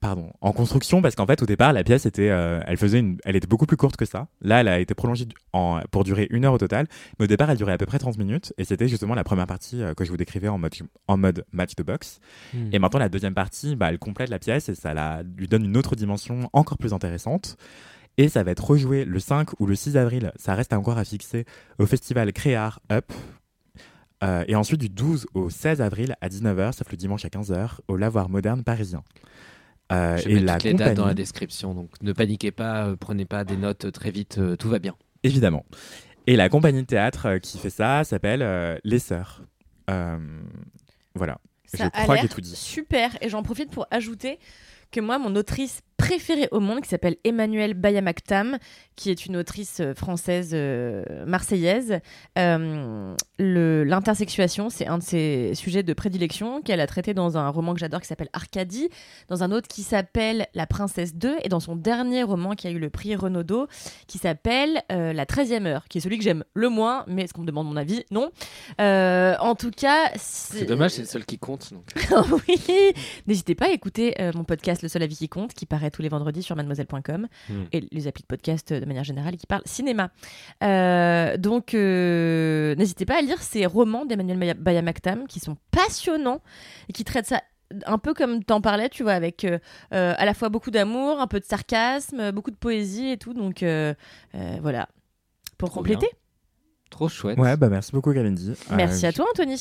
S4: pardon en construction parce qu'en fait au départ la pièce était euh, elle faisait une elle était beaucoup plus courte que ça là elle a été prolongée en, pour durer une heure au total mais au départ elle durait à peu près 30 minutes et c'était justement la première partie euh, que je vous décrivais en mode en mode match de boxe
S2: Hmm.
S4: et maintenant, la deuxième partie, bah, elle complète la pièce et ça la, lui donne une autre dimension encore plus intéressante. Et ça va être rejoué le 5 ou le 6 avril, ça reste encore à fixer, au festival Créar Up. Euh, et ensuite, du 12 au 16 avril à 19h, sauf le dimanche à 15h, au Lavoir Moderne parisien. Euh,
S2: Je
S4: et
S2: mets
S4: la
S2: toutes les dates dans la description, donc ne paniquez pas, euh, prenez pas des notes très vite, euh, tout va bien.
S4: Évidemment. Et la compagnie de théâtre euh, qui fait ça s'appelle euh, Les Sœurs. Euh, voilà.
S1: Ça
S4: je
S1: a
S4: crois que
S1: l'air
S4: j'ai tout dit.
S1: super. Et j'en profite pour ajouter que moi, mon autrice préférée au monde, qui s'appelle Emmanuelle Bayamaktam, qui est une autrice euh, française euh, marseillaise, euh, l'intersexuation, c'est un de ses sujets de prédilection qu'elle a traité dans un roman que j'adore qui s'appelle Arcadie, dans un autre qui s'appelle La Princesse 2, et dans son dernier roman qui a eu le prix Renaudot, qui s'appelle euh, La 13e heure, qui est celui que j'aime le moins, mais est-ce qu'on me demande mon avis? Non. En tout cas,
S2: C'est dommage, c'est le seul qui compte. donc.
S1: oui. N'hésitez pas à écouter mon podcast Le seul avis qui compte, qui paraît tous les vendredis sur mademoiselle.com
S2: Hmm.
S1: et les applis de podcast euh, de manière générale qui parle cinéma. Euh, donc, euh, n'hésitez pas à lire ces romans d'Emmanuel Bayamaktam qui sont passionnants et qui traitent ça un peu comme t'en parlais, tu vois, avec euh, à la fois beaucoup d'amour, un peu de sarcasme, beaucoup de poésie et tout. Donc, euh, euh, voilà. Pour
S2: Trop
S1: compléter.
S2: Trop chouette.
S4: Ouais, bah merci beaucoup, Kalindi.
S1: Merci
S4: Euh,
S1: à toi, Anthony.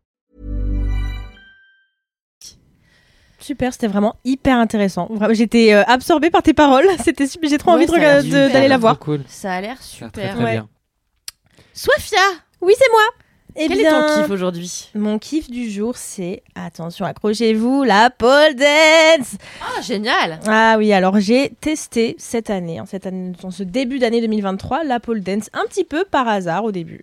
S3: Super, c'était vraiment hyper intéressant. J'étais euh, absorbée par tes paroles. C'était super. J'ai trop
S1: Ouais,
S3: envie d'aller la voir.
S2: cool.
S1: Ça a l'air
S2: Ça a l'air
S1: super.
S2: Très, très
S3: Ouais.
S2: bien.
S1: Sofia,
S3: Oui, c'est moi. Eh
S1: quel
S3: bien,
S1: est ton kiff aujourd'hui?
S3: Mon kiff du jour, c'est attention, accrochez-vous, la pole dance.
S1: Ah, génial
S3: Ah oui, alors j'ai testé cette année, en cette année, en ce début d'année 2023, la pole dance un petit peu par hasard au début.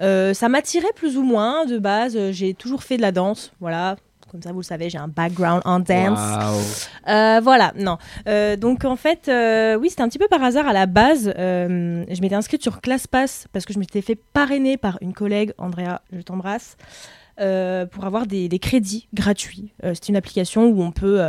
S3: Euh, ça m'attirait plus ou moins de base. euh, J'ai toujours fait de la danse, voilà. Comme ça, vous le savez, j'ai un background en dance.
S2: Waouh.
S3: Euh, voilà, non. Euh, donc en fait, euh, oui, c'était un petit peu par hasard à la base. euh, je m'étais inscrite sur ClassPass parce que je m'étais fait parrainer par une collègue, Andrea, je t'embrasse, pour avoir des, des crédits gratuits. C'est une application où on peut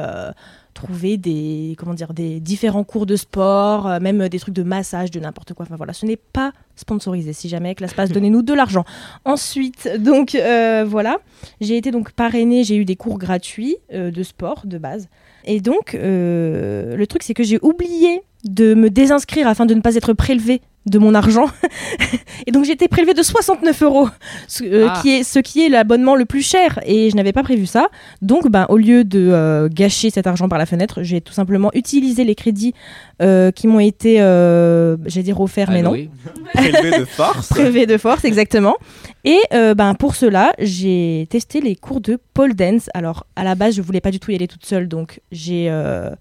S3: trouver des, comment dire, des différents cours de sport, euh, même des trucs de massage, de n'importe quoi. Enfin voilà, ce n'est pas sponsorisé. Si jamais ClassPass, donnez-nous de l'argent. Ensuite, donc euh, voilà, j'ai été donc parrainée, j'ai eu des cours gratuits euh, de sport de base. Et donc, le truc, c'est que j'ai oublié de me désinscrire afin de ne pas être prélevée de mon argent. et donc, j'ai été prélevée de 69 euros, ce, euh,
S2: Ah.
S3: qui est, ce qui est l'abonnement le plus cher. Et je n'avais pas prévu ça. Donc, ben, au lieu de euh, gâcher cet argent par la fenêtre, j'ai tout simplement utilisé les crédits euh, qui m'ont été, euh, j'allais dire, offerts, mais non.
S4: Prélevé de force.
S3: prélevé de force, exactement. Et euh, ben, pour cela, j'ai testé les cours de pole dance. Alors, à la base, je voulais pas du tout y aller toute seule, donc j'ai euh,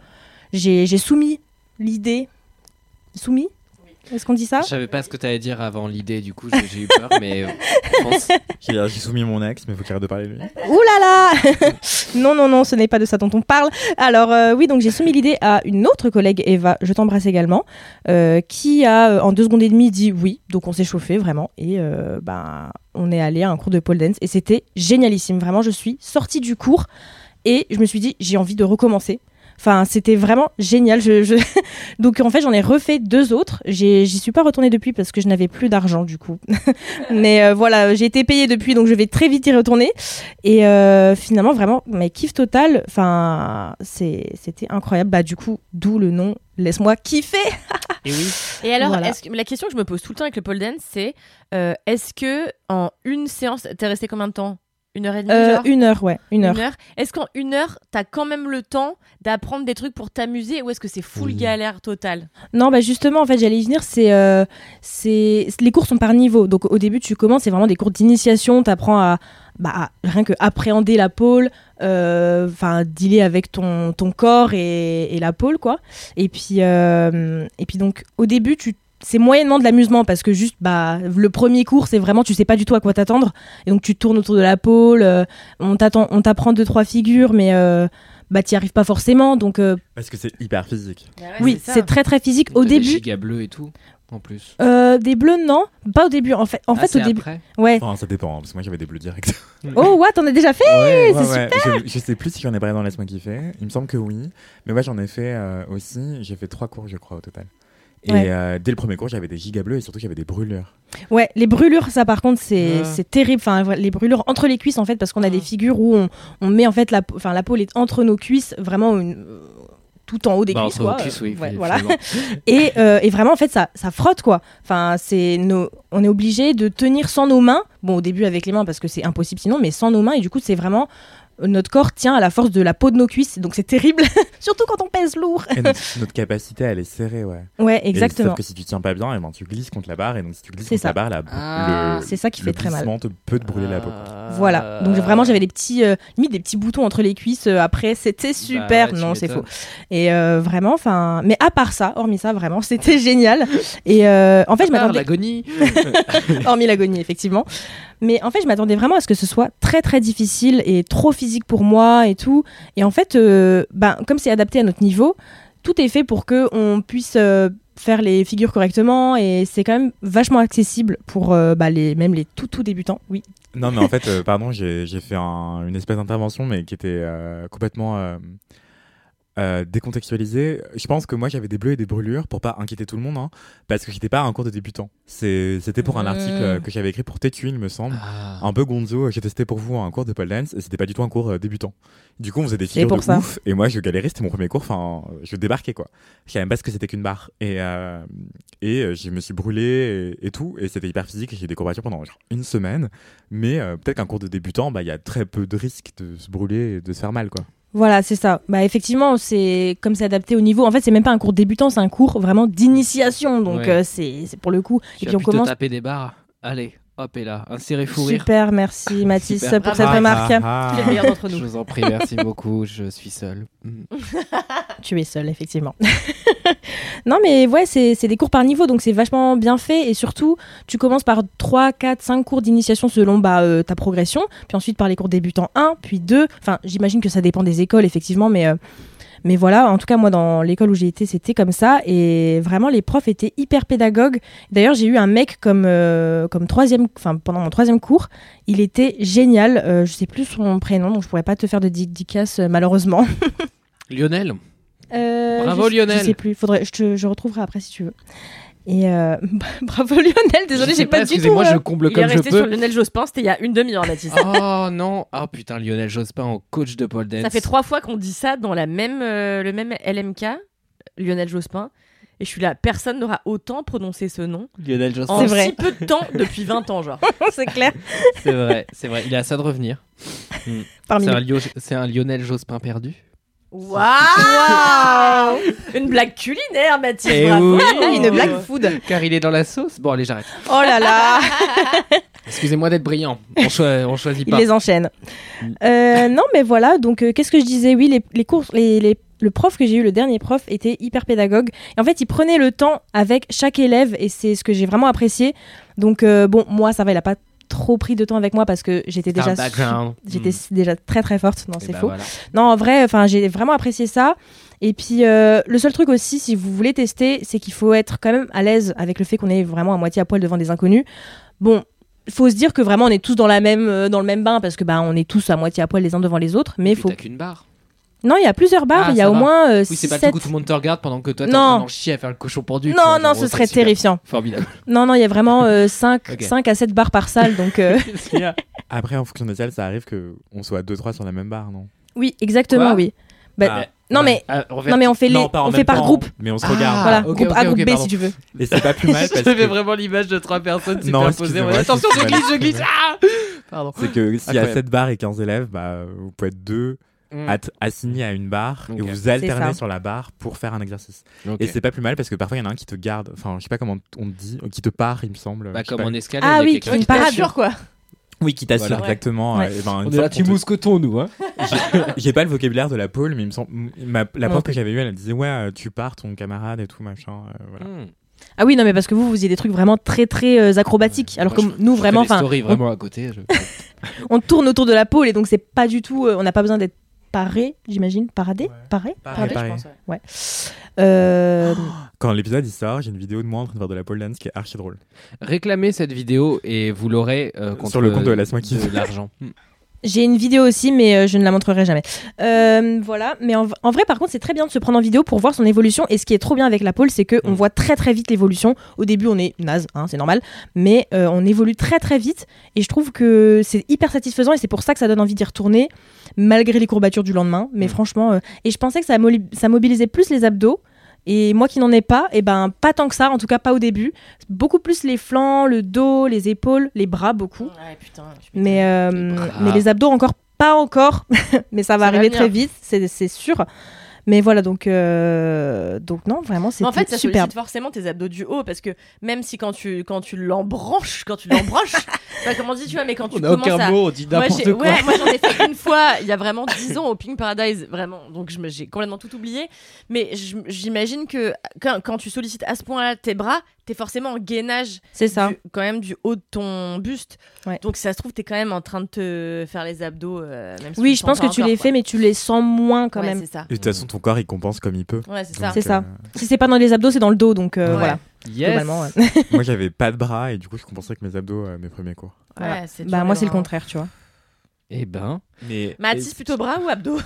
S3: j'ai j'ai soumis l'idée. Soumis Est-ce qu'on dit ça?
S2: Je savais pas ce que tu allais dire avant l'idée, du coup j'ai j'ai eu peur, mais euh, je pense-
S4: J'ai j'ai soumis mon ex, mais il faut qu'il arrête de parler de lui.
S3: Ouh là là Non, non, non, ce n'est pas de ça dont on parle. Alors euh, oui, donc j'ai soumis l'idée à une autre collègue, Eva, je t'embrasse également, euh, qui a en deux secondes et demie dit oui. Donc on s'est chauffé vraiment et euh, ben on est allé à un cours de pole dance et c'était génialissime. Vraiment, je suis sortie du cours et je me suis dit j'ai envie de recommencer. Enfin, c'était vraiment génial. Je, je- Donc, en fait, j'en ai refait deux autres. J'y suis pas retournée depuis parce que je n'avais plus d'argent, du coup. Mais euh, voilà, j'ai été payée depuis, donc je vais très vite y retourner. Et euh, finalement, vraiment, mais kiff total. Enfin, c'était incroyable. Bah, du coup, d'où le nom Laisse-moi kiffer.
S2: Et oui.
S1: Et alors,
S3: Voilà.
S1: est-ce que- la question que je me pose tout le temps avec le pole dance, c'est euh, est-ce que en une séance, t'es resté combien de temps? Une heure et demie
S3: Euh, une heure, ouais, une heure.
S1: Est-ce qu'en une heure, t'as quand même le temps d'apprendre des trucs pour t'amuser ou est-ce que c'est full
S2: Oui.
S1: galère totale?
S3: Non, bah justement, en fait, j'allais y venir. C'est, euh, c'est, les cours sont par niveau. Donc, au début, tu commences, c'est vraiment des cours d'initiation. T'apprends à, bah, à rien que appréhender la pôle, euh, enfin, dealer avec ton, ton corps et, et la pôle, quoi. Et puis, euh, et puis donc, au début, tu c'est moyennement de l'amusement parce que juste bah le premier cours c'est vraiment tu sais pas du tout à quoi t'attendre et donc tu tournes autour de la pôle euh, on t'attend on t'apprend deux trois figures mais euh, bah t'y arrives pas forcément donc euh,
S4: Parce que c'est hyper physique.
S3: oui c'est très très physique au
S2: T'as Des
S3: début
S2: gigas bleus et tout, en plus.
S3: euh, des bleus, non Pas au début. En fait, en
S2: Ah,
S3: fait au début.
S2: après
S3: Ouais.
S4: Enfin, ça dépend, hein, parce que moi j'avais des bleus directs.
S3: Oh, what T'en as déjà fait
S2: Ouais.
S3: c'est
S4: Ouais, ouais. Je, je sais plus si j'en ai parlé dans Laisse-moi kiffer. Il me semble que oui. Mais ouais, j'en ai fait euh, aussi. J'ai fait trois cours, je crois, au total. Et
S3: Ouais.
S4: euh, dès le premier cours, j'avais des giga bleus et surtout j'avais des brûlures.
S3: Ouais, les brûlures, ça par contre, c'est
S2: Ah.
S3: c'est terrible. Enfin, les brûlures entre les cuisses, en fait, parce qu'on a des figures où on, on met en fait la, peau- enfin, la peau est entre nos cuisses, vraiment une- tout en haut des
S2: Bah,
S3: cuisses. quoi.
S2: cuisses, oui,
S3: Ouais, voilà. Et, euh, et vraiment, en fait, ça, ça frotte quoi. Enfin, c'est nos, on est obligé de tenir sans nos mains. Bon, au début avec les mains parce que c'est impossible sinon, mais sans nos mains. Et du coup, c'est vraiment notre corps tient à la force de la peau de nos cuisses, donc c'est terrible, surtout quand on pèse lourd.
S4: Et notre, notre capacité, elle est serrée, ouais.
S3: Ouais,
S4: Et
S3: exactement.
S4: sauf que si tu tiens pas bien, eh ben, tu glisses contre la barre. Et donc, si tu glisses
S3: C'est
S4: contre
S3: ça.
S4: la barre, la,
S2: Ah,
S4: le,
S3: C'est ça qui
S4: le
S3: fait très mal.
S4: te, peut te brûler la peau.
S2: Ah.
S3: Voilà. Donc vraiment, j'avais des petits, euh, limite des petits boutons entre les cuisses. euh, après, c'était super.
S2: Bah tu
S3: non, c'est faux. Et euh, vraiment, enfin, mais à part ça, hormis ça, vraiment, c'était génial. Et euh, en fait, je
S2: Ah,
S3: m'attendais,
S2: l'agonie.
S3: hormis l'agonie, effectivement. Mais en fait, je m'attendais vraiment à ce que ce soit très très difficile et trop physique pour moi et tout. Et en fait, euh, ben, comme c'est adapté à notre niveau, tout est fait pour que on puisse euh, faire les figures correctement et c'est quand même vachement accessible pour euh, bah, les même les tout tout débutants. Oui.
S4: Non, mais en fait, pardon, j'ai fait un- une espèce d'intervention, mais qui était complètement euh, euh. Je pense que moi, j'avais des bleus et des brûlures pour pas inquiéter tout le monde, hein, parce que j'étais pas un cours de débutant. C'était pour un
S3: Mmh.
S4: article euh, que j'avais écrit pour TQ, il me semble.
S2: Ah.
S4: Un peu gonzo, j'ai testé pour vous un cours de pole dance, et c'était pas du tout un cours euh, débutant. Du coup, on faisait des figures
S3: pour
S4: de
S3: ça.
S4: ouf, et moi, je galérais, c'était mon premier cours, enfin, je débarquais, quoi. Je savais même pas ce que c'était qu'une barre. Et, euh, et euh, je me suis brûlé et, et tout, et c'était hyper physique, et j'ai des courbatures pendant genre une semaine. Mais euh, peut-être qu'un cours de débutant, bah, il y a très peu de risques de se brûler et de se faire mal, quoi.
S3: Voilà, c'est ça. Bah effectivement, c'est comme c'est adapté au niveau. En fait, c'est même pas un cours débutant, c'est un cours vraiment d'initiation. Donc
S2: Ouais.
S3: euh, c'est pour le coup.
S2: Tu
S3: et puis on commence.
S2: taper des barres. Allez, hop et là, insérez fou rire.
S3: Super, merci Mathis
S2: Super.
S3: pour cette remarque.
S4: Ah,
S1: Tu es le meilleur d'entre
S2: Je
S1: nous.
S2: vous en prie, merci beaucoup. Je suis seul. Mm.
S3: Tu es seul, effectivement. non, mais ouais, c'est c'est des cours par niveau, donc c'est vachement bien fait. Et surtout, tu commences par 3, 4, 5 cours d'initiation selon bah, euh, ta progression. Puis ensuite par les cours débutants 1, puis 2. Enfin, j'imagine que ça dépend des écoles, effectivement, mais. euh, mais voilà, en tout cas, moi, dans l'école où j'ai été, c'était comme ça. Et vraiment, les profs étaient hyper pédagogues. D'ailleurs, j'ai eu un mec comme, euh, comme troisième, enfin, pendant mon troisième cours. Il était génial. Euh, je sais plus son prénom, donc je pourrais pas te faire de dédicace, euh, malheureusement.
S2: Lionel,
S3: Euh,
S2: Bravo,
S3: je,
S2: Lionel.
S3: Je sais plus, faudrait, je, te, je retrouverai après si tu veux. Et euh, bravo Lionel, désolé, j'ai pas, du tout.
S2: Excusez-moi,
S3: euh,
S2: je comble
S1: Il est
S2: comme je
S1: resté sur
S2: peux.
S1: Lionel Jospin, c'était il y a une demi-heure, Mathis.
S2: Oh non, ah putain, Lionel Jospin en coach de pole dance.
S1: Ça fait trois fois qu'on dit ça dans la même, euh, le même LMK, Lionel Jospin. Et je suis là, personne n'aura autant prononcé ce nom
S2: Lionel Jospin.
S1: en
S3: C'est vrai.
S1: si peu de temps depuis 20 ans, genre.
S3: c'est clair.
S2: C'est vrai, c'est vrai. Il est à ça de revenir. C'est un, Lio- c'est un Lionel Jospin perdu.
S1: Waouh Une blague culinaire, Mathis.
S2: Eh
S1: bravo.
S2: oui.
S3: Une blague food.
S2: Car il est dans la sauce. Bon, allez, j'arrête.
S3: Oh là là,
S2: Excusez-moi d'être brillant. On, on choisit
S3: il
S2: pas.
S3: les enchaîne. Euh, non, mais voilà, donc euh, qu'est-ce que je disais? Oui, les, les cours, les, les- le prof que j'ai eu, le dernier prof, était hyper pédagogue. Et en fait, il prenait le temps avec chaque élève et c'est ce que j'ai vraiment apprécié. Donc, euh, bon, moi, ça va, il a pas trop pris de temps avec moi parce que j'étais déjà, j'étais
S2: Mm.
S3: déjà très très forte. Non,
S2: Eh
S3: c'est
S2: ben
S3: faux.
S2: voilà.
S3: Non, en vrai, enfin, j'ai vraiment apprécié ça. Et puis, euh, le seul truc aussi, si vous voulez tester, c'est qu'il faut être quand même à l'aise avec le fait qu'on est vraiment à moitié à poil devant des inconnus. Bon, il faut se dire que vraiment, on est tous dans, la même, euh, dans le même bain parce que bah, on est tous à moitié à poil les uns devant les autres. Mais
S2: Et puis
S3: faut.
S2: t'as qu'une barre.
S3: Non, il y a plusieurs barres.
S2: Ah,
S3: il y a au
S2: va.
S3: moins euh,
S2: Oui, c'est pas
S3: sept-
S2: où tout le monde te regarde pendant que toi t'es en train d'en chier à faire le cochon pendu.
S3: Non,
S2: vois,
S3: non,
S2: genre,
S3: ce serait
S2: super.
S3: terrifiant.
S2: Formidable.
S3: Non, non, il y a vraiment euh, 5,
S2: Ok.
S3: à 7 barres par salle. Donc, euh,
S4: Après, en fonction des salles, ça arrive qu'on soit 2-3 sur la même barre, non?
S3: Oui, exactement,
S2: Quoi?
S3: oui. Bah,
S4: Ah,
S3: non,
S4: ouais.
S3: mais,
S2: Ah,
S3: non, mais on fait, les,
S4: Non,
S3: on fait par
S4: temps,
S3: groupe.
S4: Mais on se
S2: Ah,
S4: regarde.
S3: Voilà,
S2: ok,
S3: groupe
S2: ok,
S3: A, groupe
S2: ok,
S3: B
S2: pardon.
S3: si tu veux.
S4: Et c'est pas plus mal parce
S2: J'avais
S4: que
S2: vraiment l'image de trois personnes
S4: Non,
S2: superposées. Ouais, Attention, je glisse, je glisse. Ah Pardon.
S4: c'est que s'il y a
S2: Incroyable.
S4: 7 barres et 15 élèves, bah, vous pouvez être deux
S2: Mm.
S4: assignés à une barre et vous alternez sur la barre pour faire un exercice. Et c'est pas plus mal parce que parfois il y en a un qui te garde, enfin je sais pas comment on te dit, qui te part il me semble.
S2: Bah, comme
S4: pas.
S2: en escalade.
S3: Ah
S2: il y a
S3: oui, qui
S2: t'assure.
S1: dur, quoi.
S4: Oui, qui t'assure
S2: Voilà.
S4: exactement.
S3: Ouais.
S4: euh, ben, une
S2: On est là, tu
S4: te-
S2: mousquetons, nous. Hein.
S4: J'ai pas le vocabulaire de la pôle, mais il me semble, ma- la prof que j'avais eue, elle disait ouais, euh, tu pars ton camarade et tout machin. euh, voilà.
S2: Mm.
S3: Ah oui, non, mais parce que vous, vous faisiez des trucs vraiment très, très euh, acrobatiques. Alors
S2: Moi,
S3: que nous,
S2: je
S3: vraiment,
S2: fais des
S3: enfin,
S2: stories
S3: on,
S2: vraiment à côté. je-
S3: on tourne autour de la pôle et donc c'est pas du tout. euh, on n'a pas besoin d'être paré, j'imagine. Paradé Paré
S4: Pareil,
S1: je pense, ouais.
S3: Euh,
S4: Quand l'épisode il sort, j'ai une vidéo de moi en train de faire de la pole dance qui est archi drôle.
S2: Réclamez cette vidéo et vous l'aurez euh, contre
S4: Sur le compte de Laisse-moi
S2: de l'argent.
S3: J'ai une vidéo aussi, mais euh, je ne la montrerai jamais. Euh, voilà, mais en, en vrai, par contre, c'est très bien de se prendre en vidéo pour voir son évolution. Et ce qui est trop bien avec la pole, c'est qu'on
S4: Mm.
S3: voit très très vite l'évolution. Au début, on est naze, hein, c'est normal, mais euh, on évolue très très vite. Et je trouve que c'est hyper satisfaisant et c'est pour ça que ça donne envie d'y retourner, malgré les courbatures du lendemain. Mais
S4: Mm.
S3: franchement, euh, et je pensais que ça mobilisait plus les abdos. Et moi qui n'en ai pas, et ben pas tant que ça, en tout cas pas au début. Beaucoup plus les flancs, le dos, les épaules, les bras beaucoup.
S1: Ouais, putain.
S3: Mais, euh,
S2: Les bras.
S3: mais les abdos encore pas encore, mais ça va arriver très vite, c'est c'est sûr. Mais voilà, donc, euh, donc non, vraiment, c'est
S1: en fait, ça
S3: superbe.
S1: sollicite forcément tes abdos du haut parce que même si quand tu quand tu l'embranches, quand tu l'embranches, bah, comment on dit tu vois, mais quand tu
S2: On n'a
S1: commences
S2: aucun
S1: à
S2: mot, on dit
S1: Moi,
S2: quoi.
S1: ouais, moi j'en ai fait une fois il y a vraiment 10 ans au Pink Paradise, vraiment. Donc je me- j'ai complètement tout oublié. Mais j'imagine que quand, quand tu sollicites à ce point-là tes bras, t'es forcément en gainage
S3: C'est ça.
S1: du- quand même du haut de ton buste.
S3: Ouais.
S1: Donc si ça se trouve, t'es quand même en train de te faire les abdos. euh, même si
S3: Oui, je pense que tu
S1: encore,
S3: les fais, mais tu les sens moins quand
S1: Ouais,
S3: même.
S1: ça.
S4: Et de toute façon, ton corps, il compense comme il peut.
S1: Ouais, c'est ça.
S3: C'est ça.
S4: euh,
S3: Si c'est pas dans les abdos, c'est dans le dos, donc euh,
S1: Ouais.
S3: voilà.
S2: Yes.
S3: Globalement, ouais.
S4: moi, j'avais pas de bras et du coup, je compensais avec mes abdos euh, mes premiers cours.
S3: Voilà. Bah moi c'est le
S1: bras.
S3: contraire, tu vois.
S2: Eh ben.
S4: Mais
S1: Mathis, plutôt bras ou abdos?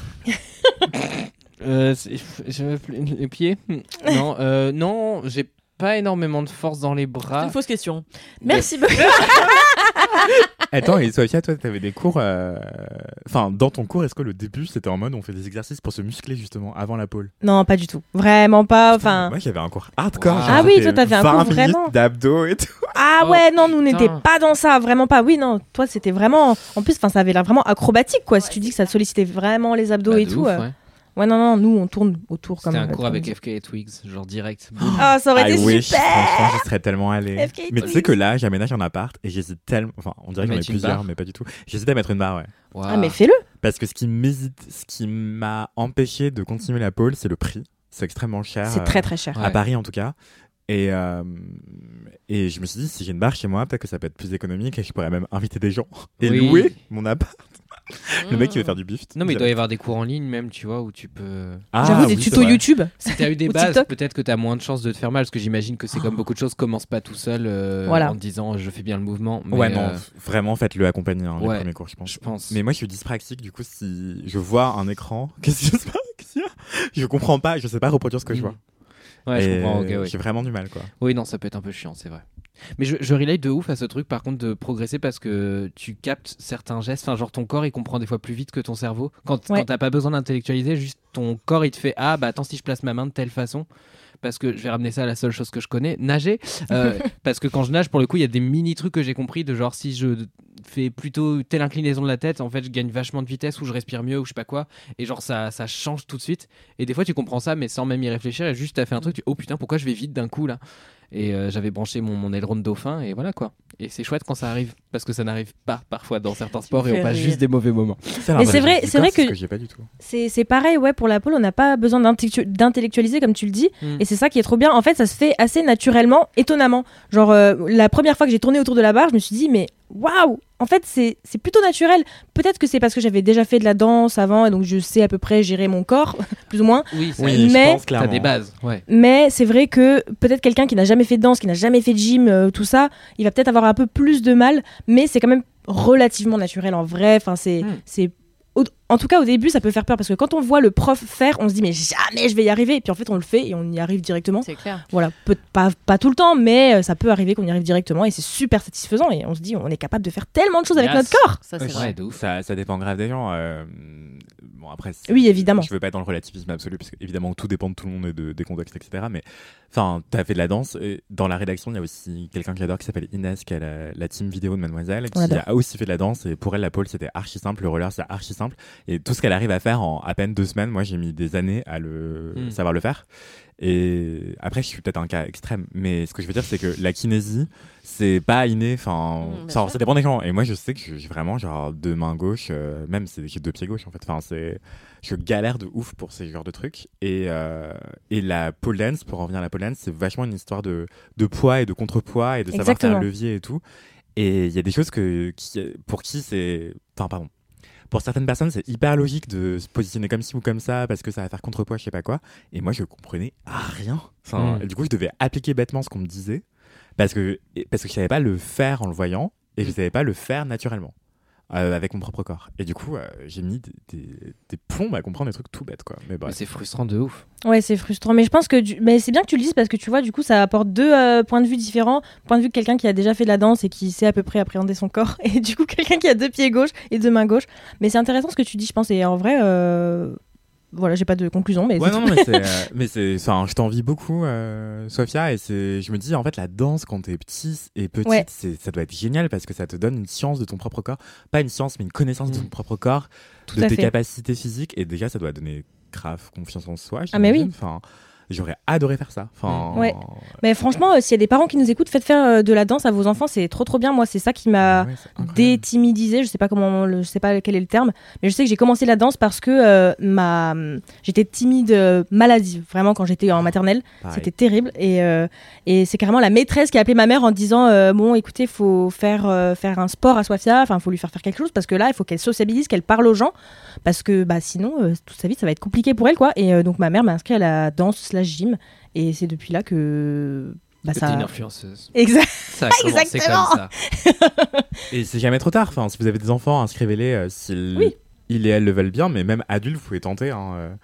S2: Euh, je- les pieds? Non, euh, non, j'ai pas énormément de force dans les
S1: C'est
S2: bras.
S1: une fausse question. Merci beaucoup.
S4: Attends, et Sophia, toi, t'avais des cours. euh, Enfin, dans ton cours, est-ce que le début, c'était en mode on fait des exercices pour se muscler justement avant la pole?
S3: Non, pas du tout. Vraiment pas. Enfin.
S4: Moi, j'avais un cours hardcore.
S2: Wow.
S4: genre,
S3: Ah oui,
S4: c'était
S3: toi, t'avais un
S4: 20
S3: cours
S4: minutes
S3: vraiment.
S4: d'abdos et tout.
S3: Ah
S2: Oh,
S3: ouais, non, nous
S1: putain.
S3: pas dans ça, vraiment pas. Oui, non, toi c'était vraiment. En plus, enfin, ça avait l'air vraiment acrobatique, quoi. si tu dis que ça sollicitait vraiment les abdos
S2: Bah,
S3: et
S2: de
S3: tout.
S2: ouf,
S3: euh.
S2: ouais.
S3: Ouais, non, non, nous on tourne autour comme
S2: C'était un cours avec FK et Twigs, genre direct.
S3: Ah, ça aurait
S4: I
S3: été
S4: wish,
S3: super
S4: franchement, j'y serais tellement allé. Mais tu sais que là, j'aménage un appart et j'hésite tellement. Enfin, on dirait que j'en ai plusieurs, mais pas du tout. J'hésite à mettre une barre, ouais.
S3: Ah, mais fais-le
S4: Parce que ce qui m'hésite, ce qui m'a empêché de continuer la pole, c'est le prix. C'est extrêmement cher.
S3: C'est
S4: euh,
S3: très très cher.
S2: Ouais.
S4: À Paris, en tout cas. Et, euh, et je me suis dit, si j'ai une barre chez moi, peut-être que ça peut être plus économique et je pourrais même inviter des gens et
S2: Oui.
S4: louer mon appart. Le mec qui veut faire du bif.
S2: Non, mais il doit y avoir des cours en ligne même, tu vois, où tu peux.
S4: Ah,
S3: J'avoue, des
S4: oui,
S3: tutos. YouTube.
S2: Si t'as eu des bases, peut-être que t'as moins de chances de te faire mal, parce que j'imagine que c'est comme beaucoup de choses, commence pas tout seul euh,
S3: Voilà.
S2: en te disant je fais bien le mouvement. Mais,
S4: Ouais, non,
S2: euh,
S4: vraiment, faites-le accompagner, hein,
S2: ouais.
S4: les premiers cours, je pense.
S2: je pense.
S4: Mais moi, je suis dyspraxique, du coup, si je vois un écran, qu'est-ce qui se passe? Je comprends pas, je sais pas reproduire ce que je vois.
S2: Ouais, je comprends.
S4: J'ai vraiment du mal, quoi.
S2: Oui, non, ça peut être un peu chiant, c'est vrai. Mais je, je relate de ouf à ce truc, par contre, de progresser parce que tu captes certains gestes. Enfin, genre ton corps, il comprend des fois plus vite que ton cerveau. Quand,
S3: Ouais.
S2: quand t'as pas besoin d'intellectualiser, juste ton corps, il te fait Ah, bah attends, si je place ma main de telle façon. Parce que je vais ramener ça à la seule chose que je connais, nager. Euh, parce que quand je nage, pour le coup, il y a des mini trucs que j'ai compris de genre si je fais plutôt telle inclinaison de la tête, en fait, je gagne vachement de vitesse ou je respire mieux ou je sais pas quoi. Et genre, ça, ça change tout de suite. Et des fois, tu comprends ça, mais sans même y réfléchir. Et juste, t'as fait un truc, tu oh putain, pourquoi je vais vite d'un coup là? Et euh, j'avais branché mon, mon aileron de dauphin, et voilà quoi. Et c'est chouette quand ça arrive, parce que ça n'arrive pas parfois dans certains sports et on passe
S1: rire.
S2: juste des mauvais moments.
S3: Mais c'est vrai- c'est vrai que-
S4: que j'ai pas du tout.
S3: C'est c'est pareil, ouais, pour la pole, on n'a pas besoin d'intellectu- d'intellectualiser, comme tu le dis.
S2: Mm.
S3: Et c'est ça qui est trop bien. En fait, ça se fait assez naturellement, étonnamment. Genre, euh, la première fois que j'ai tourné autour de la barre, je me suis dit, mais waouh En fait, c'est c'est plutôt naturel. Peut-être que c'est parce que j'avais déjà fait de la danse avant, et donc je sais à peu près gérer mon corps, plus ou moins.
S2: Oui,
S4: Oui,
S3: Mais-
S4: je pense
S2: t'as
S4: clairement.
S2: des bases, ouais.
S3: Mais c'est vrai que peut-être quelqu'un qui n'a jamais fait de danse, qui n'a jamais fait de gym, euh, tout ça, il va peut-être avoir un peu plus de mal, mais c'est quand même relativement naturel en vrai. Enfin, c'est,
S2: Mm.
S3: Au- en tout cas, au début, ça peut faire peur parce que quand on voit le prof faire, on se dit mais jamais je vais y arriver. Et puis en fait, on le fait et on y arrive directement.
S1: C'est clair.
S3: Voilà, peut, pas, pas tout le temps, mais euh, ça peut arriver qu'on y arrive directement et c'est super satisfaisant et on se dit on est capable de faire tellement de choses avec
S2: Yes.
S3: notre corps.
S1: Ça, c'est
S2: Ouais,
S1: vrai.
S2: de ouf.
S4: Ça, ça dépend grave des gens. euh, Bon, après, c'est-
S3: Oui, évidemment.
S4: Je veux pas être dans le relativisme absolu, parce qu'évidemment, tout dépend de tout le monde et de, des contextes, etc. Mais enfin, t'as fait de la danse. Et dans la rédaction, il y a aussi quelqu'un que j'adore qui s'appelle Inès, qui a la, la team vidéo de Mademoiselle, qui a aussi fait de la danse. Et pour elle, la pole, c'était archi simple. Le roller, c'est archi simple. Et tout ce qu'elle arrive à faire en à peine deux semaines, moi, j'ai mis des années à le
S2: Mm.
S4: savoir le faire. Et après, je suis peut-être un cas extrême, mais ce que je veux dire, c'est que la kinésie, c'est pas inné. Enfin,
S1: Mm, bien
S4: ça, ça dépend des gens. Et moi, je sais que j'ai vraiment genre deux mains gauches, euh, même c'est j'ai deux pieds gauches en fait. Enfin, c'est je galère de ouf pour ces genres de trucs. Et, euh, et la pole dance, pour en revenir à la pole dance, c'est vachement une histoire de, de poids et de contrepoids et de savoir faire le levier et tout. Et il y a des choses que, qui, pour qui c'est. Enfin, pardon. Pour certaines personnes, c'est hyper logique de se positionner comme ci ou comme ça parce que ça va faire contrepoids, je sais pas quoi. Et moi, je comprenais rien. Enfin,
S2: Mm.
S4: Du coup, je devais appliquer bêtement ce qu'on me disait parce que, parce que je savais pas le faire en le voyant et je savais pas le faire naturellement. Euh, avec mon propre corps. Et du coup, euh, j'ai mis des, des- des plombs à comprendre des trucs tout bêtes, quoi. Mais.
S2: C'est frustrant de ouf.
S3: Ouais, c'est frustrant. Mais je pense que du- mais c'est bien que tu le dises parce que tu vois, du coup, ça apporte deux euh, points de vue différents. Point de vue de quelqu'un qui a déjà fait de la danse et qui sait à peu près appréhender son corps. Et du coup, quelqu'un qui a deux pieds gauche et deux mains gauches. Mais c'est intéressant ce que tu dis, je pense. Et en vrai, euh, voilà, j'ai pas de conclusion. Mais
S4: Ouais,
S3: c'est
S4: non, non, mais c'est, euh, mais c'est, enfin, je t'envie beaucoup, euh, Sophia, et c'est, je me dis, en fait, la danse quand t'es petit et petite,
S3: Ouais.
S4: c'est, ça doit être génial parce que ça te donne une science de ton propre corps, pas une science, mais une connaissance de
S2: Mm.
S4: ton propre corps,
S3: Tout
S4: de tes
S3: fait.
S4: capacités physiques, et déjà, ça doit donner grave confiance en soi.
S3: Ah, mais oui.
S4: Enfin, j'aurais adoré faire ça. Enfin,
S3: Ouais. Mais franchement, euh, s'il y a des parents qui nous écoutent, faites faire euh, de la danse à vos enfants, c'est trop trop bien. Moi, c'est ça qui m'a
S4: ouais, c'est incroyable.
S3: détimidisé. Je sais pas comment, le- je sais pas quel est le terme, mais je sais que j'ai commencé la danse parce que euh, ma, j'étais timide euh, maladive vraiment quand j'étais en maternelle. C'était terrible et, euh, et c'est carrément la maîtresse qui a appelé ma mère en disant euh, bon écoutez faut faire euh, faire un sport à Sofia, enfin faut lui faire faire quelque chose parce que là il faut qu'elle sociabilise, qu'elle parle aux gens parce que bah sinon euh, toute sa vie ça va être compliqué pour elle quoi. Et euh, donc ma mère m'a inscrit à la danse slash gym et c'est depuis là que bah, ça
S2: une influenceuse.
S3: exact
S2: Ça
S3: Exactement.
S2: comme ça.
S4: Et c'est jamais trop tard. Enfin, si vous avez des enfants, inscrivez-les euh, s'ils
S3: Oui.
S4: ils et elles le veulent bien, mais même adultes, vous pouvez tenter. Hein, euh.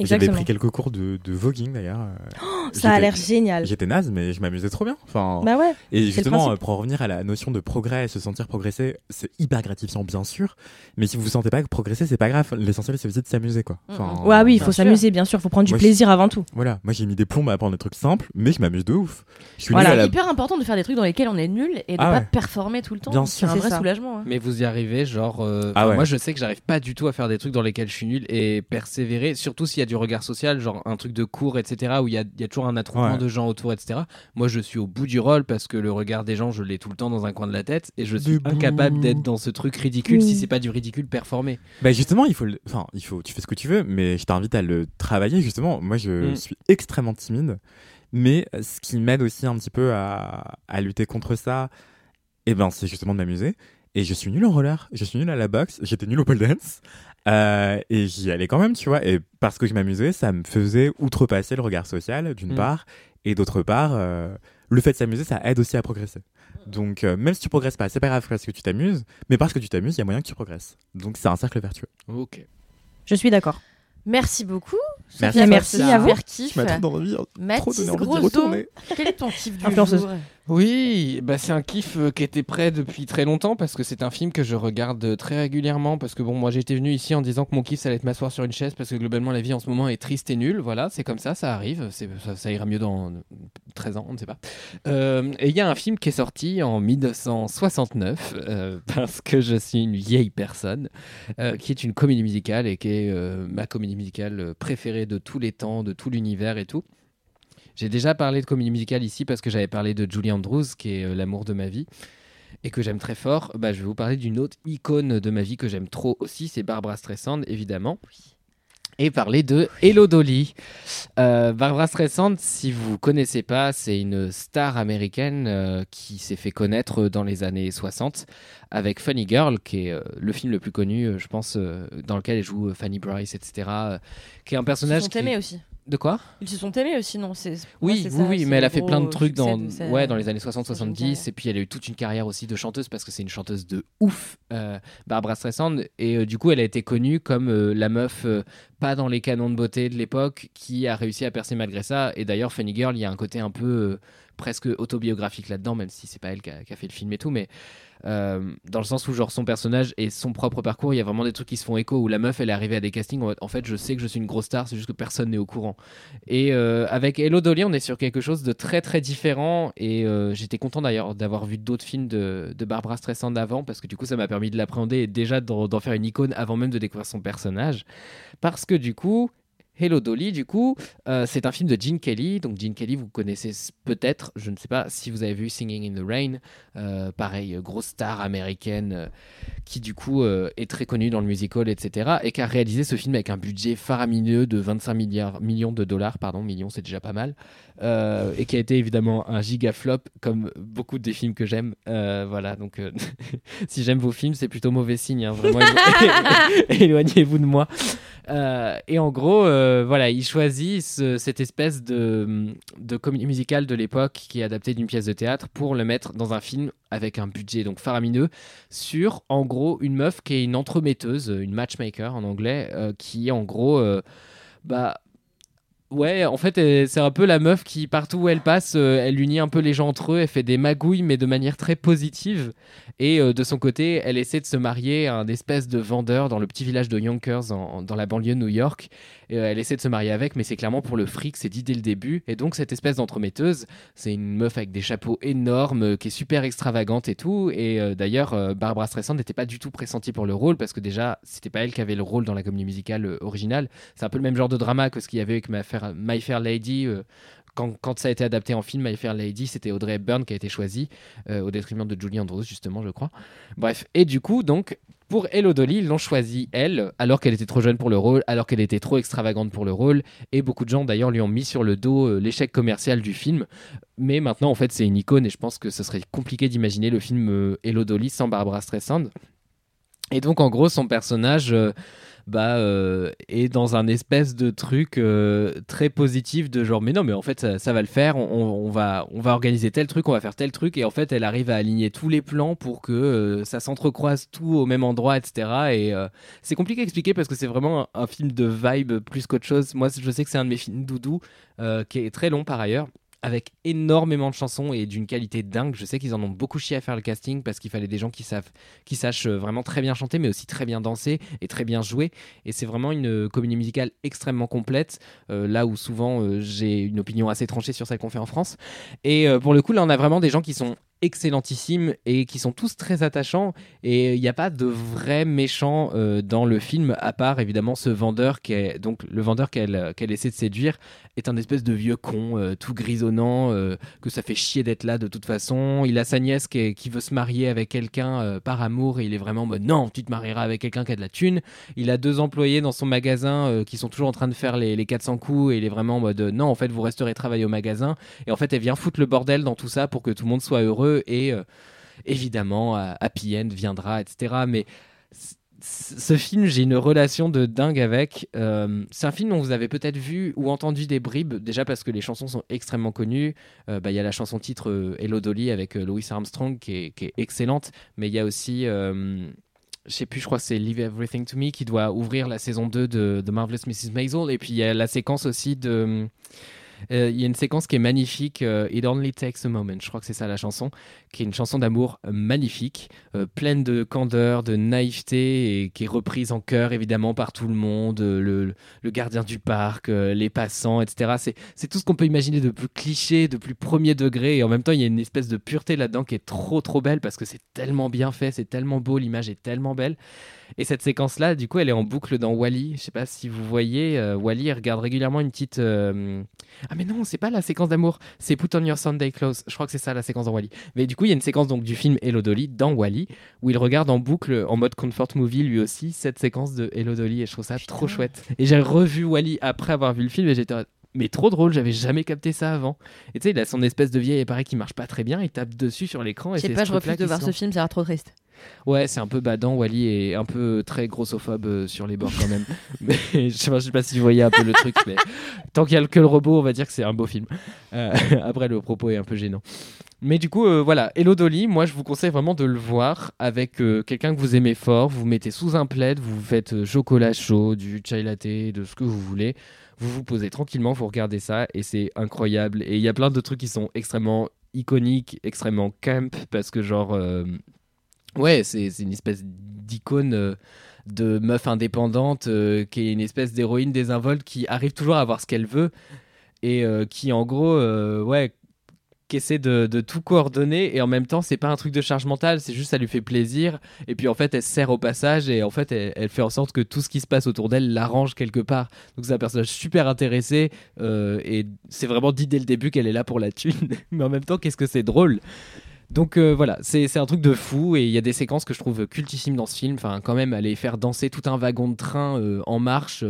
S4: J'avais pris quelques cours de, de voguing d'ailleurs. euh.
S3: Ça a l'air génial.
S4: J'étais naze, mais je m'amusais trop bien. Enfin,
S3: Bah ouais.
S4: et justement, pour revenir à la notion de progrès, se sentir progresser, c'est hyper gratifiant, bien sûr. Mais si vous vous sentez pas progresser, c'est pas grave. L'essentiel, c'est aussi de s'amuser, quoi. Enfin,
S3: Ouais, oui, il faut s'amuser, bien sûr. faut prendre du
S4: Moi,
S3: plaisir avant tout.
S4: Voilà, moi j'ai mis des plombs à apprendre des trucs simples, mais je m'amuse de ouf.
S3: Voilà.
S1: C'est
S4: la...
S1: hyper important de faire des trucs dans lesquels on est nul et de
S4: Ah
S1: pas performer tout le temps.
S4: Bien
S1: C'est
S4: sûr.
S1: un vrai
S3: ça.
S1: soulagement. hein.
S2: Mais vous y arrivez, genre. euh,
S4: Ah
S2: enfin,
S4: ouais.
S2: Moi, je sais que j'arrive pas du tout à faire des trucs dans lesquels je suis nul et persévérer, surtout s'il y a du regard social, genre un truc de cours, etc., où il y a, il y a toujours un attroupement
S4: Ouais.
S2: de gens autour, etc. Moi, je suis au bout du rôle parce que le regard des gens, je l'ai tout le temps dans un coin de la tête et je suis
S4: Debout.
S2: incapable d'être dans ce truc ridicule
S3: Mmh.
S2: si c'est pas du ridicule performé.
S4: Bah justement, il faut, le- enfin, il faut, tu fais ce que tu veux, mais je t'invite à le travailler justement. Moi, je
S2: Mm.
S4: suis extrêmement timide, mais ce qui m'aide aussi un petit peu à, à lutter contre ça, et ben, c'est justement de m'amuser. Et je suis nul en roller, je suis nul à la boxe, j'étais nul au pole dance, euh, et j'y allais quand même, tu vois. Et parce que je m'amusais, ça me faisait outrepasser le regard social, d'une
S2: Mm.
S4: part, et d'autre part, euh, le fait de s'amuser, ça aide aussi à progresser. Donc, euh, même si tu progresses pas, c'est pas grave parce que tu t'amuses, mais parce que tu t'amuses, il y a moyen que tu progresses. Donc, c'est un cercle vertueux.
S2: Ok.
S3: Je suis d'accord.
S1: Merci beaucoup.
S4: Merci
S1: Sophia,
S3: merci
S1: ce
S3: à vous.
S1: kiff.
S4: envie,
S1: Mathis Grosso, quel est ton kiff du jour?
S2: Oui, bah c'est un kiff euh, qui était prêt depuis très longtemps parce que c'est un film que je regarde euh, très régulièrement parce que bon moi j'étais venu ici en disant que mon kiff ça allait être m'asseoir sur une chaise parce que globalement la vie en ce moment est triste et nulle, voilà, c'est comme ça, ça arrive, ça, ira mieux dans 13 ans, on ne sait pas. Euh, et il y a un film qui est sorti en 1969 euh, parce que je suis une vieille personne euh, qui est une comédie musicale et qui est euh, ma comédie musicale euh, préférée de tous les temps, de tout l'univers et tout. J'ai déjà parlé de comédie musicale ici parce que j'avais parlé de Julie Andrews, qui est euh, l'amour de ma vie et que j'aime très fort. Bah, je vais vous parler d'une autre icône de ma vie que j'aime trop aussi, c'est Barbara Streisand, évidemment. Et parler de Hello Dolly. Euh, Barbara Streisand, si vous connaissez pas, c'est une star américaine euh, qui s'est fait connaître dans les années 60 avec Funny Girl, qui est euh, le film le plus connu, je pense, euh, dans lequel elle joue euh, Fanny Bryce, etc. euh, qui est un
S1: Ils
S2: personnage
S1: sont
S2: qui...
S1: aimés aussi.
S2: De quoi
S1: Ils se sont aimés aussi, non c'est-
S2: oui, oui,
S1: ça,
S2: oui, mais elle
S1: le
S2: a fait plein de trucs dans,
S1: de sa-
S2: ouais, dans les années
S1: sa jeune
S2: 60-70,
S1: carrière.
S2: et puis elle a eu toute une carrière aussi de chanteuse parce que c'est une chanteuse de ouf, euh, Barbara Streisand, et euh, du coup elle a été connue comme euh, la meuf pas dans les canons de beauté de l'époque qui a réussi à percer malgré ça, et d'ailleurs Funny Girl, il y a un côté un peu presque autobiographique là-dedans, même si c'est pas elle qui a, qui a fait le film et tout, mais euh, dans le sens où genre son personnage et son propre parcours, il y a vraiment des trucs qui se font écho où la meuf elle est arrivée à des castings en fait je sais que je suis une grosse star, c'est juste que personne n'est au courant. Et euh, avec Hello Dolly, on est sur quelque chose de très très différent. Et euh, j'étais content d'ailleurs d'avoir vu d'autres films de, Barbara Streisand avant, parce que du coup, ça m'a permis de l'appréhender et déjà d'en faire une icône avant même de découvrir son personnage. Parce que du coup. Hello Dolly, du coup, euh, c'est un film de Gene Kelly. Donc Gene Kelly, vous connaissez peut-être, je ne sais pas si vous avez vu Singing in the Rain, euh, pareil, euh, grosse star américaine euh, qui du coup est très connue dans le musical, etc. Et qui a réalisé ce film avec un budget faramineux de 25 milliards, millions de dollars, pardon, millions c'est déjà pas mal, et qui a été évidemment un giga flop comme beaucoup des films que j'aime. Voilà, donc si j'aime vos films, c'est plutôt mauvais signe, hein, vraiment. élo- Éloignez-vous de moi. Et en gros, euh, voilà, il choisit ce- cette espèce de, comédie musicale de l'époque qui est adaptée d'une pièce de théâtre pour le mettre dans un film avec un budget donc faramineux sur, en gros, une meuf qui est une entremetteuse, une matchmaker en anglais, euh, qui en gros, euh, bah. Ouais, en fait, c'est un peu la meuf qui, partout où elle passe, euh, elle unit un peu les gens entre eux, elle fait des magouilles, mais de manière très positive. Et euh, de son côté, elle essaie de se marier à un espèce de vendeur dans le petit village de Yonkers, dans la banlieue de New York. Euh, elle essaie de se marier avec, mais c'est clairement pour le fric, c'est dit dès le début. Et donc, cette espèce d'entremetteuse, c'est une meuf avec des chapeaux énormes, euh, qui est super extravagante et tout. Et euh, d'ailleurs, Barbara Streisand n'était pas du tout pressentie pour le rôle, parce que déjà, c'était pas elle qui avait le rôle dans la comédie musicale originale. C'est un peu le même genre de drama que ce qu'il y avait avec My Fair Lady. Euh, quand, ça a été adapté en film, My Fair Lady, c'était Audrey Hepburn qui a été choisie, euh, au détriment de Julie Andrews, justement, je crois. Bref, et du coup, donc, pour Hello Dolly, ils l'ont choisie, elle, alors qu'elle était trop jeune pour le rôle, alors qu'elle était trop extravagante pour le rôle, et beaucoup de gens, d'ailleurs, lui ont mis sur le dos euh, l'échec commercial du film. Mais maintenant, en fait, c'est une icône, et je pense que ce serait compliqué d'imaginer le film euh, Hello Dolly sans Barbara Streisand. Et donc, en gros, son personnage... euh, bah, euh, est dans un espèce de truc euh, très positif de genre mais non mais en fait ça, va le faire on, va on va organiser tel truc on va faire tel truc et en fait elle arrive à aligner tous les plans pour que euh, ça s'entrecroise tout au même endroit etc et euh, c'est compliqué à expliquer parce que c'est vraiment un, un film de vibe plus qu'autre chose. Moi je sais que c'est un de mes films doudou euh, qui est très long par ailleurs avec énormément de chansons et d'une qualité dingue. Je sais qu'ils en ont beaucoup chié à faire le casting parce qu'il fallait des gens qui savent, qui sachent euh, vraiment très bien chanter, mais aussi très bien danser et très bien jouer. Et c'est vraiment une euh, comédie musicale extrêmement complète, euh, là où souvent j'ai une opinion assez tranchée sur celle qu'on fait en France. Et pour le coup, là, on a vraiment des gens qui sont excellentissimes et qui sont tous très attachants. Et il n'y a pas de vrai méchant euh, dans le film à part évidemment ce vendeur qui est donc le vendeur qu'elle qu'elle essaie de séduire est un espèce de vieux con euh, tout grisonnant euh, que ça fait chier d'être là de toute façon. Il a sa nièce qui, qui veut se marier avec quelqu'un euh, par amour et il est vraiment en mode non tu te marieras avec quelqu'un qui a de la thune. Il a deux employés dans son magasin euh, qui sont toujours en train de faire les, les 400 coups et il est vraiment en mode euh, non en fait vous resterez travailler au magasin. Et en fait elle vient foutre le bordel dans tout ça pour que tout le monde soit heureux et euh, évidemment Happy End viendra etc mais ce film, j'ai une relation de dingue avec. Euh, c'est un film dont vous avez peut-être vu ou entendu des bribes, déjà parce que les chansons sont extrêmement connues. Euh, bah, Il y a la chanson titre Hello Dolly avec Louis Armstrong qui est, excellente, mais il y a aussi, je sais plus, je crois que c'est Leave Everything to Me qui doit ouvrir la saison 2 de The Marvelous Mrs. Maisel, et puis il y a la séquence aussi de. Euh, Il y a une séquence qui est magnifique, euh, It Only Takes a Moment, je crois que c'est ça la chanson, qui est une chanson d'amour euh, magnifique, pleine de candeur, de naïveté, et qui est reprise en chœur évidemment par tout le monde, le, le gardien du parc, les passants, etc. C'est tout ce qu'on peut imaginer de plus cliché, de plus premier degré, et en même temps il y a une espèce de pureté là-dedans qui est trop trop belle parce que c'est tellement bien fait, c'est tellement beau, l'image est tellement belle. Et cette séquence-là, du coup, elle est en boucle dans Wally. Je sais pas si vous voyez, euh, Wally regarde régulièrement une petite. euh, Ah mais non, c'est pas la séquence d'amour, c'est Put on Your Sunday Clothes. Je crois que c'est ça la séquence dans Wally. Mais du coup, il y a une séquence donc du film Hello Dolly dans Wally où il regarde en boucle en mode comfort movie lui aussi cette séquence de Hello Dolly et je trouve ça trop chouette. Et j'ai revu Wally après avoir vu le film et j'étais mais trop drôle, j'avais jamais capté ça avant. Et tu sais, il a son espèce de vieil appareil qui marche pas très bien, il tape dessus sur l'écran et
S1: Je sais
S2: c'est
S1: pas, je refuse de voir ce film, ça a l'air trop triste.
S2: Ouais, c'est un peu badant. Wally est un peu très grossophobe euh, sur les bords quand même. mais je sais, pas, je sais pas si vous voyez un peu le truc, mais tant qu'il y a que le robot, on va dire que c'est un beau film. Euh, après, le propos est un peu gênant. Mais du coup, euh, voilà, Hello Dolly, moi je vous conseille vraiment de le voir avec euh, quelqu'un que vous aimez fort. Vous vous mettez sous un plaid, vous faites chocolat chaud, du chai latte, de ce que vous voulez. Vous vous posez tranquillement, vous regardez ça et c'est incroyable. Et il y a plein de trucs qui sont extrêmement iconiques, extrêmement camp parce que genre. euh, Ouais, c'est une espèce d'icône euh, de meuf indépendante euh, qui est une espèce d'héroïne désinvolte qui arrive toujours à avoir ce qu'elle veut et qui en gros ouais qui essaie de, de tout coordonner et en même temps c'est pas un truc de charge mentale c'est juste ça lui fait plaisir. Et puis en fait elle se sert au passage et en fait elle, elle fait en sorte que tout ce qui se passe autour d'elle l'arrange quelque part. Donc c'est un personnage super intéressé euh, et c'est vraiment dit dès le début qu'elle est là pour la thune. Mais en même temps qu'est-ce que c'est drôle. Donc euh, voilà, c'est un truc de fou et il y a des séquences que je trouve cultissimes dans ce film. Enfin, quand même, aller faire danser tout un wagon de train euh, en marche,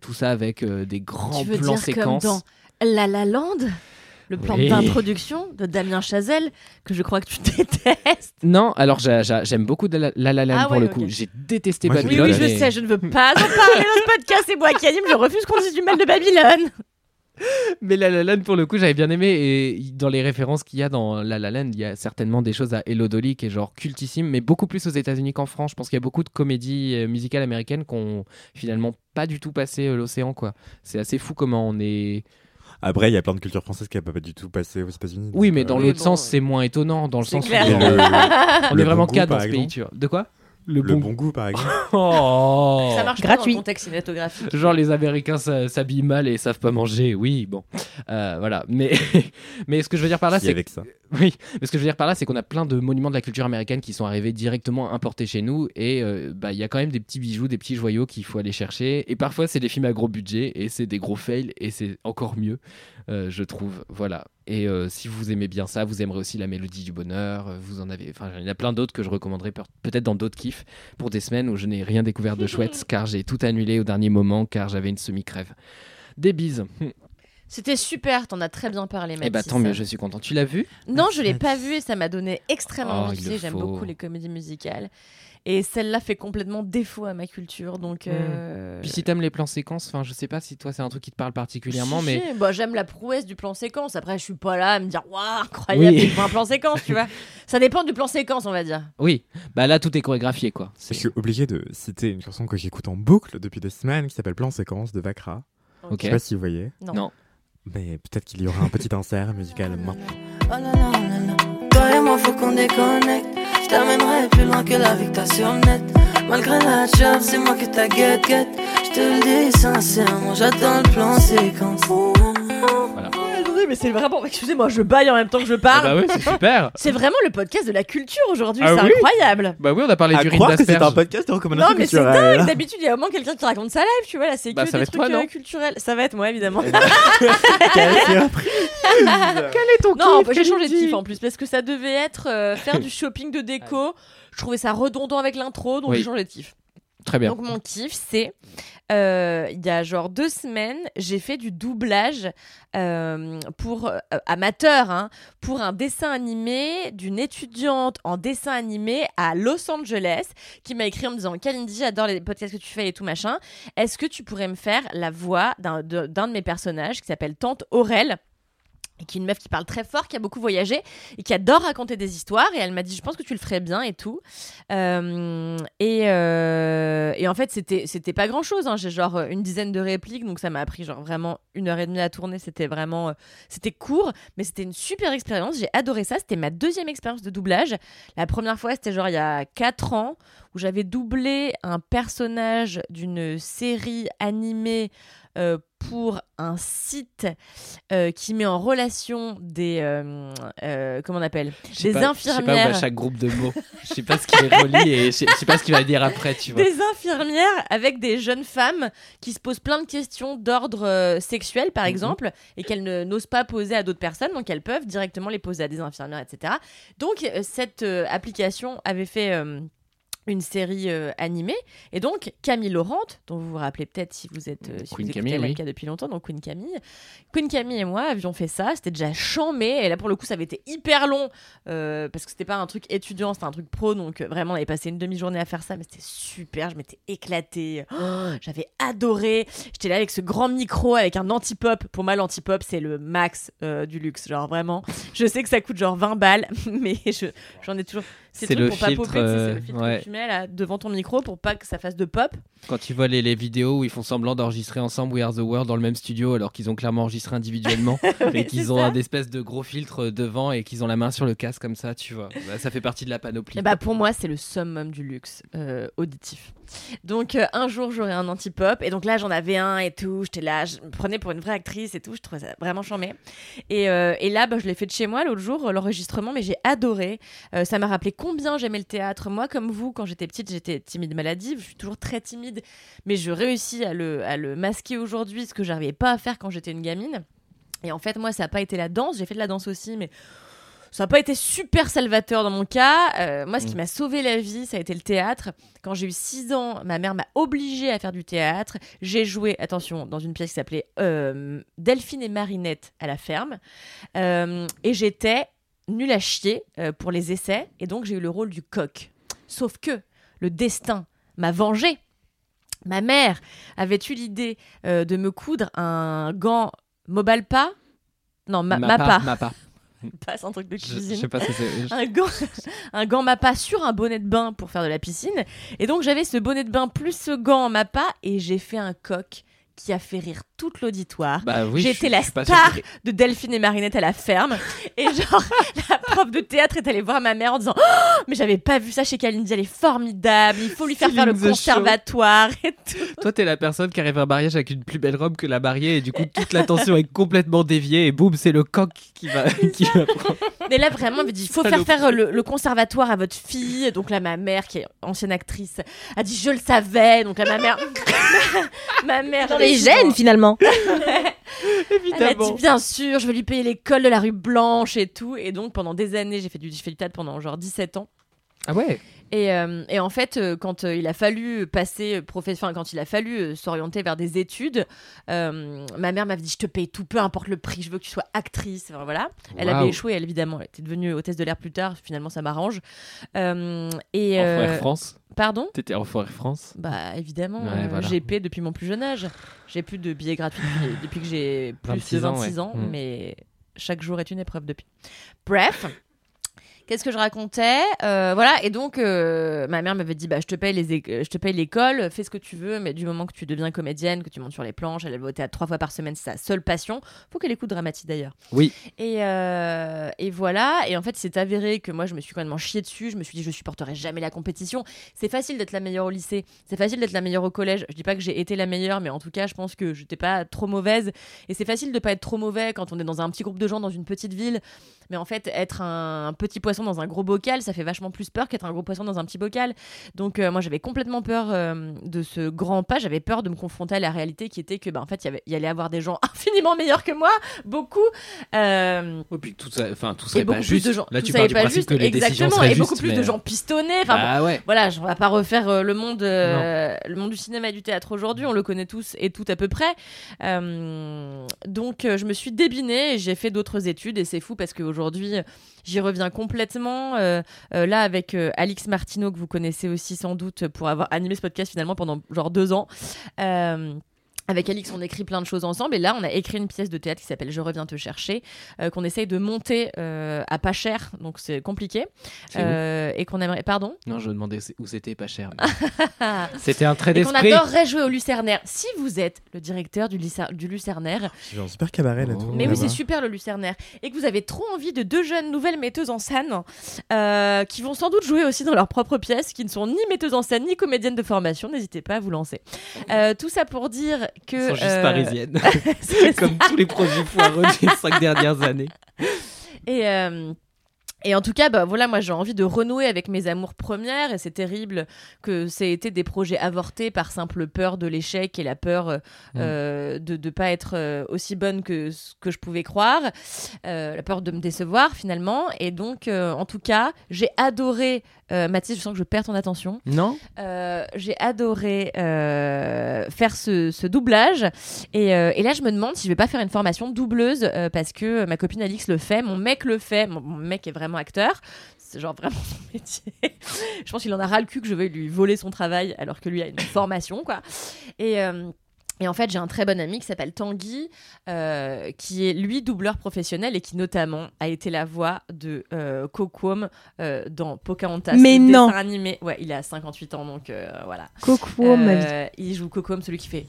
S2: tout ça avec des grands
S1: tu veux
S2: plans
S1: dire
S2: séquences.
S1: comme dans La La Land? Le plan
S2: Oui.
S1: d'introduction de Damien Chazelle, que je crois que tu détestes.
S2: Non, alors j'a- j'a- j'aime beaucoup de la, La La Land
S1: Ah
S2: pour
S1: ouais,
S2: le coup. J'ai détesté
S4: Moi, j'ai
S1: Oui,
S2: Babylone.
S1: oui, je
S2: et-
S1: sais, je ne veux pas en parler dans ce podcast, c'est moi qui anime, je refuse qu'on dise du mal de Babylone.
S2: Mais La La Land, pour le coup, j'avais bien aimé. Et dans les références qu'il y a dans La La Land, il y a certainement des choses à Hello Dolly qui est genre cultissime, mais beaucoup plus aux États-Unis qu'en France. Je pense qu'il y a beaucoup de comédies euh, musicales américaines qui ont finalement pas du tout passé euh, l'océan, quoi. C'est assez fou comment on est.
S4: Après, il y a plein de cultures françaises qui n'ont pas du tout passé aux États-Unis.
S2: Oui, mais
S4: euh,
S2: dans
S1: Oui,
S2: l'autre sens, c'est moins étonnant. Dans le
S1: C'est
S2: sens où on, est vraiment
S4: goût,
S2: dans ce pays,
S4: exemple.
S2: tu vois. De quoi?
S4: Le bon goût, par exemple.
S2: Oh
S1: Ça marche pas
S3: Gratuit.
S1: dans le contexte cinématographique.
S2: Genre les Américains s'habillent mal et savent pas manger. Oui, bon, Euh, voilà. Mais mais ce que je veux dire par là, c'est
S4: avec ça.
S2: oui. Mais ce que je veux dire par là, c'est qu'on a plein de monuments de la culture américaine qui sont arrivés directement importés chez nous et euh, bah il y a quand même des petits bijoux, des petits joyaux qu'il faut aller chercher. Et parfois c'est des films à gros budget et c'est des gros fails et c'est encore mieux, euh, je trouve. Voilà. Et euh, si vous aimez bien ça, vous aimerez aussi la mélodie du bonheur. euh, Vous en avez, enfin il y en a plein d'autres que je recommanderais pe- peut-être dans d'autres kiffs pour des semaines où je n'ai rien découvert de chouette car j'ai tout annulé au dernier moment car j'avais une semi-crève. Des bises.
S1: C'était super, t'en as très bien parlé,
S2: Eh bah
S1: Mathis.
S2: tant mieux, je suis content. Tu l'as vu?
S1: Non, je l'ai pas vu et ça m'a donné extrêmement
S2: Oh,
S1: envie. J'aime beaucoup les comédies musicales. Et celle-là fait complètement défaut à ma culture. Donc. euh,
S2: Puis si t'aimes les plans séquences, enfin je sais pas si toi c'est un truc qui te parle particulièrement,
S1: si,
S2: mais
S1: si, bah, j'aime la prouesse du plan séquence. Après, je suis pas là à me dire, waouh, incroyable,
S2: Oui.
S1: il faut un plan séquence, tu vois. Ça dépend du plan séquence, on va dire.
S2: oui, bah là tout est chorégraphié quoi.
S4: Je suis obligé de citer une chanson que j'écoute en boucle depuis des semaines qui s'appelle Plan Séquence de Vakra.
S2: Ok.
S4: Je sais pas si vous voyez.
S1: Non.
S2: Non.
S4: Mais peut-être qu'il y aura un petit insert musical maintenant.
S7: Oh là là là là. Toi et moi, faut qu'on déconnecte. T'amènerai plus loin que la t'as sur net. Malgré la job, c'est moi que t'as guette guette. Je te le dis sincèrement, j'attends le plan séquence.
S1: Oui, mais c'est vraiment. Excusez-moi, je baille en même temps que je parle.
S2: bah oui, c'est super.
S1: C'est vraiment le podcast de la culture aujourd'hui,
S2: Ah
S1: c'est
S2: oui
S1: incroyable.
S2: bah oui, on a parlé
S4: À
S2: du
S4: croire que c'est un
S2: d'asperge.
S4: podcast de
S1: Non,
S4: recommandations
S1: mais c'est dingue. D'habitude, il y a au moins quelqu'un qui raconte sa life, tu vois. Là, c'est
S2: Bah,
S1: que
S2: ça
S1: des
S2: va être
S1: trucs
S2: toi, non
S1: euh, culturels. Ça va être moi, évidemment.
S4: Quelle surprise
S2: Quel est ton
S1: non,
S2: kiff,
S1: bah, j'ai changé de kiff en plus parce que ça devait être euh, faire du shopping de déco. Je trouvais ça redondant avec l'intro, donc
S2: Oui.
S1: j'ai changé de kiff.
S2: Très bien.
S1: Donc mon kiff, c'est euh, il y a genre deux semaines, j'ai fait du doublage euh, pour euh, amateur hein, pour un dessin animé d'une étudiante en dessin animé à Los Angeles qui m'a écrit en me disant Kalindi, j'adore les podcasts que tu fais et tout machin. Est-ce que tu pourrais me faire la voix d'un de, de mes personnages qui s'appelle Tante Aurel? Et qui est une meuf qui parle très fort, qui a beaucoup voyagé et qui adore raconter des histoires. Et elle m'a dit, je pense que tu le ferais bien et tout. Euh, et, euh, et en fait, c'était c'était pas grand chose. J'ai genre une dizaine de répliques, donc ça m'a pris genre vraiment une heure et demie à tourner. C'était vraiment, euh, c'était court, mais c'était une super expérience. J'ai adoré ça. C'était ma deuxième expérience de doublage. La première fois, c'était genre il y a 4 ans où j'avais doublé un personnage d'une série animée pour un site euh, qui met en relation des euh, euh, comment on appelle? Des
S2: pas- Je sais pas où
S1: infirmières.
S2: va chaque groupe de mots. Je sais pas ce qui les relie et je sais, pas ce qu'il va dire après, tu vois.
S1: des infirmières avec des jeunes femmes qui se posent plein de questions d'ordre sexuel, par
S2: Mhm.
S1: exemple, et qu'elles n'osent pas poser à d'autres personnes, donc elles peuvent directement les poser à des infirmières, etc. Donc cette application avait fait une série euh, animée, et donc Camille Laurent, dont vous vous rappelez peut-être si vous êtes euh, si
S2: Queen
S1: vous
S2: Camille, oui.
S1: Depuis longtemps, donc Queen Camille. Queen Camille et moi avions fait ça, c'était déjà chambé, et là pour le coup ça avait été hyper long, euh, parce que c'était pas un truc étudiant, c'était un truc pro, donc euh, vraiment on avait passé une demi-journée à faire ça, mais c'était super, je m'étais éclatée, Oh, j'avais adoré, j'étais là avec ce grand micro, avec un anti-pop, pour moi l'anti-pop c'est le max du luxe, genre vraiment, je sais que ça coûte genre 20 balles, mais je- j'en ai toujours... ces
S2: C'est le
S1: pas
S2: filtre,
S1: popper,
S2: euh,
S1: le filtre
S2: ouais.
S1: que tu mets là devant ton micro pour pas que ça fasse de pop.
S2: Quand tu vois les, les vidéos où ils font semblant d'enregistrer ensemble We Are the World dans le même studio alors qu'ils ont clairement enregistré individuellement et qu'ils ont un espèce de gros filtre devant et qu'ils ont la main sur le casque comme ça, tu vois. Bah, ça fait partie de la panoplie.
S1: Et bah pour moi, c'est le summum du luxe euh, auditif. Donc euh, un jour, j'aurai un anti-pop. Et donc là, j'en avais un et tout. J'étais là, je me prenais pour une vraie actrice et tout. Je trouvais ça vraiment charmé. Et, euh, et là, bah, je l'ai fait de chez moi l'autre jour, l'enregistrement, mais j'ai adoré. Ça m'a rappelé combien j'aimais le théâtre. Moi, comme vous, quand j'étais petite, j'étais timide maladive. Je suis toujours très timide, mais je réussis à le, à le masquer aujourd'hui, ce que j'arrivais pas à faire quand j'étais une gamine. Et en fait, moi, ça n'a pas été la danse. J'ai fait de la danse aussi, mais Ça n'a pas été super salvateur dans mon cas. Euh, moi, ce qui m'a sauvé la vie, ça a été le théâtre. Quand j'ai eu 6 ans, ma mère m'a obligée à faire du théâtre. J'ai joué, attention, dans une pièce qui s'appelait euh, Delphine et Marinette à la ferme. Euh, et j'étais nulle à chier euh, pour les essais. Et donc, j'ai eu le rôle du coq. Sauf que le destin m'a vengé. Ma mère avait eu l'idée euh, de me coudre un gant Mobalpa. Non, ma, Mappa.
S2: Mappa.
S1: Pas, c'est un truc de
S2: Je, je
S1: cuisine
S2: sais pas si c'est.
S1: un gant, un gant Mappa sur un bonnet de bain pour faire de la piscine. Et donc j'avais ce bonnet de bain plus ce gant Mappa et j'ai fait un coq qui a fait rire tout l'auditoire.
S2: Bah oui, suis-
S1: la star de Delphine et Marinette à la ferme. Et genre, la prof de théâtre est allée voir ma mère en disant Oh, Mais j'avais pas vu ça chez Kalindi, elle est formidable, il faut lui faire faire le
S2: the show.
S1: conservatoire et tout.
S2: Toi, t'es la personne qui arrive à un mariage avec une plus belle robe que la mariée et du coup, toute l'attention est complètement déviée et boum, c'est le coq qui va, qui va prendre.
S1: Mais là, vraiment, on m'a dit Il faut faire faire le, le conservatoire à votre fille. Donc là, ma mère, qui est ancienne actrice, a dit Je le savais. Donc là, ma mère. ma mère.
S3: Dans les gènes, finalement.
S1: Elle a dit bien sûr, je vais lui payer l'école de la rue Blanche et tout. Et donc pendant des années, j'ai fait du, j'ai fait du théâtre pendant genre 17 ans.
S2: Ah ouais
S1: Et, euh, et en fait, euh, quand euh, il a fallu passer professeur, quand il a fallu s'orienter vers des études, euh, ma mère m'avait dit je te paye tout, peu importe le prix, je veux que tu sois actrice. Enfin, voilà. Elle avait échoué, elle évidemment, elle était devenue hôtesse de l'air plus tard. Finalement, ça m'arrange. Euh, et
S2: Air France?
S1: pardon?
S2: T'étais en Air France?
S1: Bah évidemment,
S2: Ouais, voilà.
S1: j'ai payé depuis mon plus jeune âge. J'ai plus de billets gratuits depuis, que j'ai plus
S2: 26
S1: de
S2: ans,
S1: 26
S2: ouais.
S1: ans,
S2: Mm.
S1: mais chaque jour est une épreuve depuis. Bref. Qu'est-ce que je racontais Euh, Voilà, et donc euh, ma mère m'avait dit bah, je te paye les je te paye l'école, fais ce que tu veux, mais du moment que tu deviens comédienne, que tu montes sur les planches, elle va au théâtre trois fois par semaine, c'est sa seule passion. Faut qu'elle écoute dramatique d'ailleurs.
S2: Oui.
S1: Et, euh, et voilà, et en fait, c'est avéré que moi, je me suis complètement chié dessus. Je me suis dit, je supporterai jamais la compétition. C'est facile d'être la meilleure au lycée, c'est facile d'être la meilleure au collège. Je dis pas que j'ai été la meilleure, mais en tout cas, je pense que j'étais pas trop mauvaise. Et c'est facile de pas être trop mauvais quand on est dans un petit groupe de gens dans une petite ville. Mais en fait, être un petit poisson dans un gros bocal, ça fait vachement plus peur qu'être un gros poisson dans un petit bocal. Donc, euh, moi, j'avais complètement peur euh, de ce grand pas. J'avais peur de me confronter à la réalité qui était que, bah, en fait, il y allait avoir des gens infiniment meilleurs que moi, beaucoup. Euh,
S2: Et puis tout ça, enfin tout serait
S1: beaucoup
S2: pas juste.
S1: de gens.
S2: Là, tu
S1: ça
S2: pars
S1: est
S2: du
S1: pas
S2: principe
S1: juste,
S2: que les
S1: exactement, et beaucoup
S2: justes,
S1: plus de
S2: mais-
S1: gens pistonnés. Enfin, bon,
S2: Bah ouais.
S1: voilà, je- on va pas refaire euh, le monde, euh, le monde du cinéma et du théâtre aujourd'hui. On le connaît tous et tout à peu près. Euh, donc, euh, je me suis débinée et j'ai fait d'autres études et c'est fou parce qu'aujourd'hui, j'y reviens complètement. euh, euh, là, avec euh, Alix Martineau que vous connaissez aussi sans doute pour avoir animé ce podcast finalement pendant genre deux ans. Avec Alix, on écrit plein de choses ensemble. Et là, on a écrit une pièce de théâtre qui s'appelle Je reviens te chercher, euh, qu'on essaye de monter euh, à pas cher, donc c'est compliqué.
S2: C'est
S1: Euh, et qu'on aimerait. Pardon?
S2: Non, je demandais où c'était pas cher. C'était un trait
S1: Et qu'on
S2: d'esprit.
S1: adorerait jouer au Lucernaire. Si vous êtes le directeur du, du Lucernaire,
S4: J'ai un super cabaret là.
S2: Oh.
S4: tout
S1: mais oui, c'est super le Lucernaire, et que vous avez trop envie de deux jeunes nouvelles metteuses en scène euh, qui vont sans doute jouer aussi dans leur propre pièce, qui ne sont ni metteuses en scène ni comédiennes de formation, n'hésitez pas à vous lancer. Euh, tout ça pour dire que.
S2: Sont juste
S1: euh,
S2: parisiennes. Comme tous les projets foireux des cinq dernières années.
S1: Et, euh, et en tout cas, bah, voilà, moi j'ai envie de renouer avec mes amours premières et c'est terrible que c'est été des projets avortés par simple peur de l'échec et la peur euh, euh, de ne pas être euh, aussi bonne que ce que je pouvais croire, euh, la peur de me décevoir finalement. Et donc, euh, en tout cas, j'ai adoré, Mathis, je sens que je perds ton attention.
S2: Non
S1: j'ai adoré faire ce, ce doublage. Et, et là, je me demande si je vais pas faire une formation doubleuse parce que ma copine Alix le fait, mon mec le fait. Mon, mon mec est vraiment acteur. C'est genre vraiment son métier. je pense qu'il en a ras le cul que je vais lui voler son travail alors que lui a une formation, quoi. Et. euh, et en fait, j'ai un très bon ami qui s'appelle Tanguy, euh, qui est lui doubleur professionnel et qui notamment a été la voix de euh, euh, dans Pocahontas.
S3: Mais non.
S1: animé. Ouais, il a 58 ans, donc euh, voilà. Euh, il joue Kokwom, celui qui fait.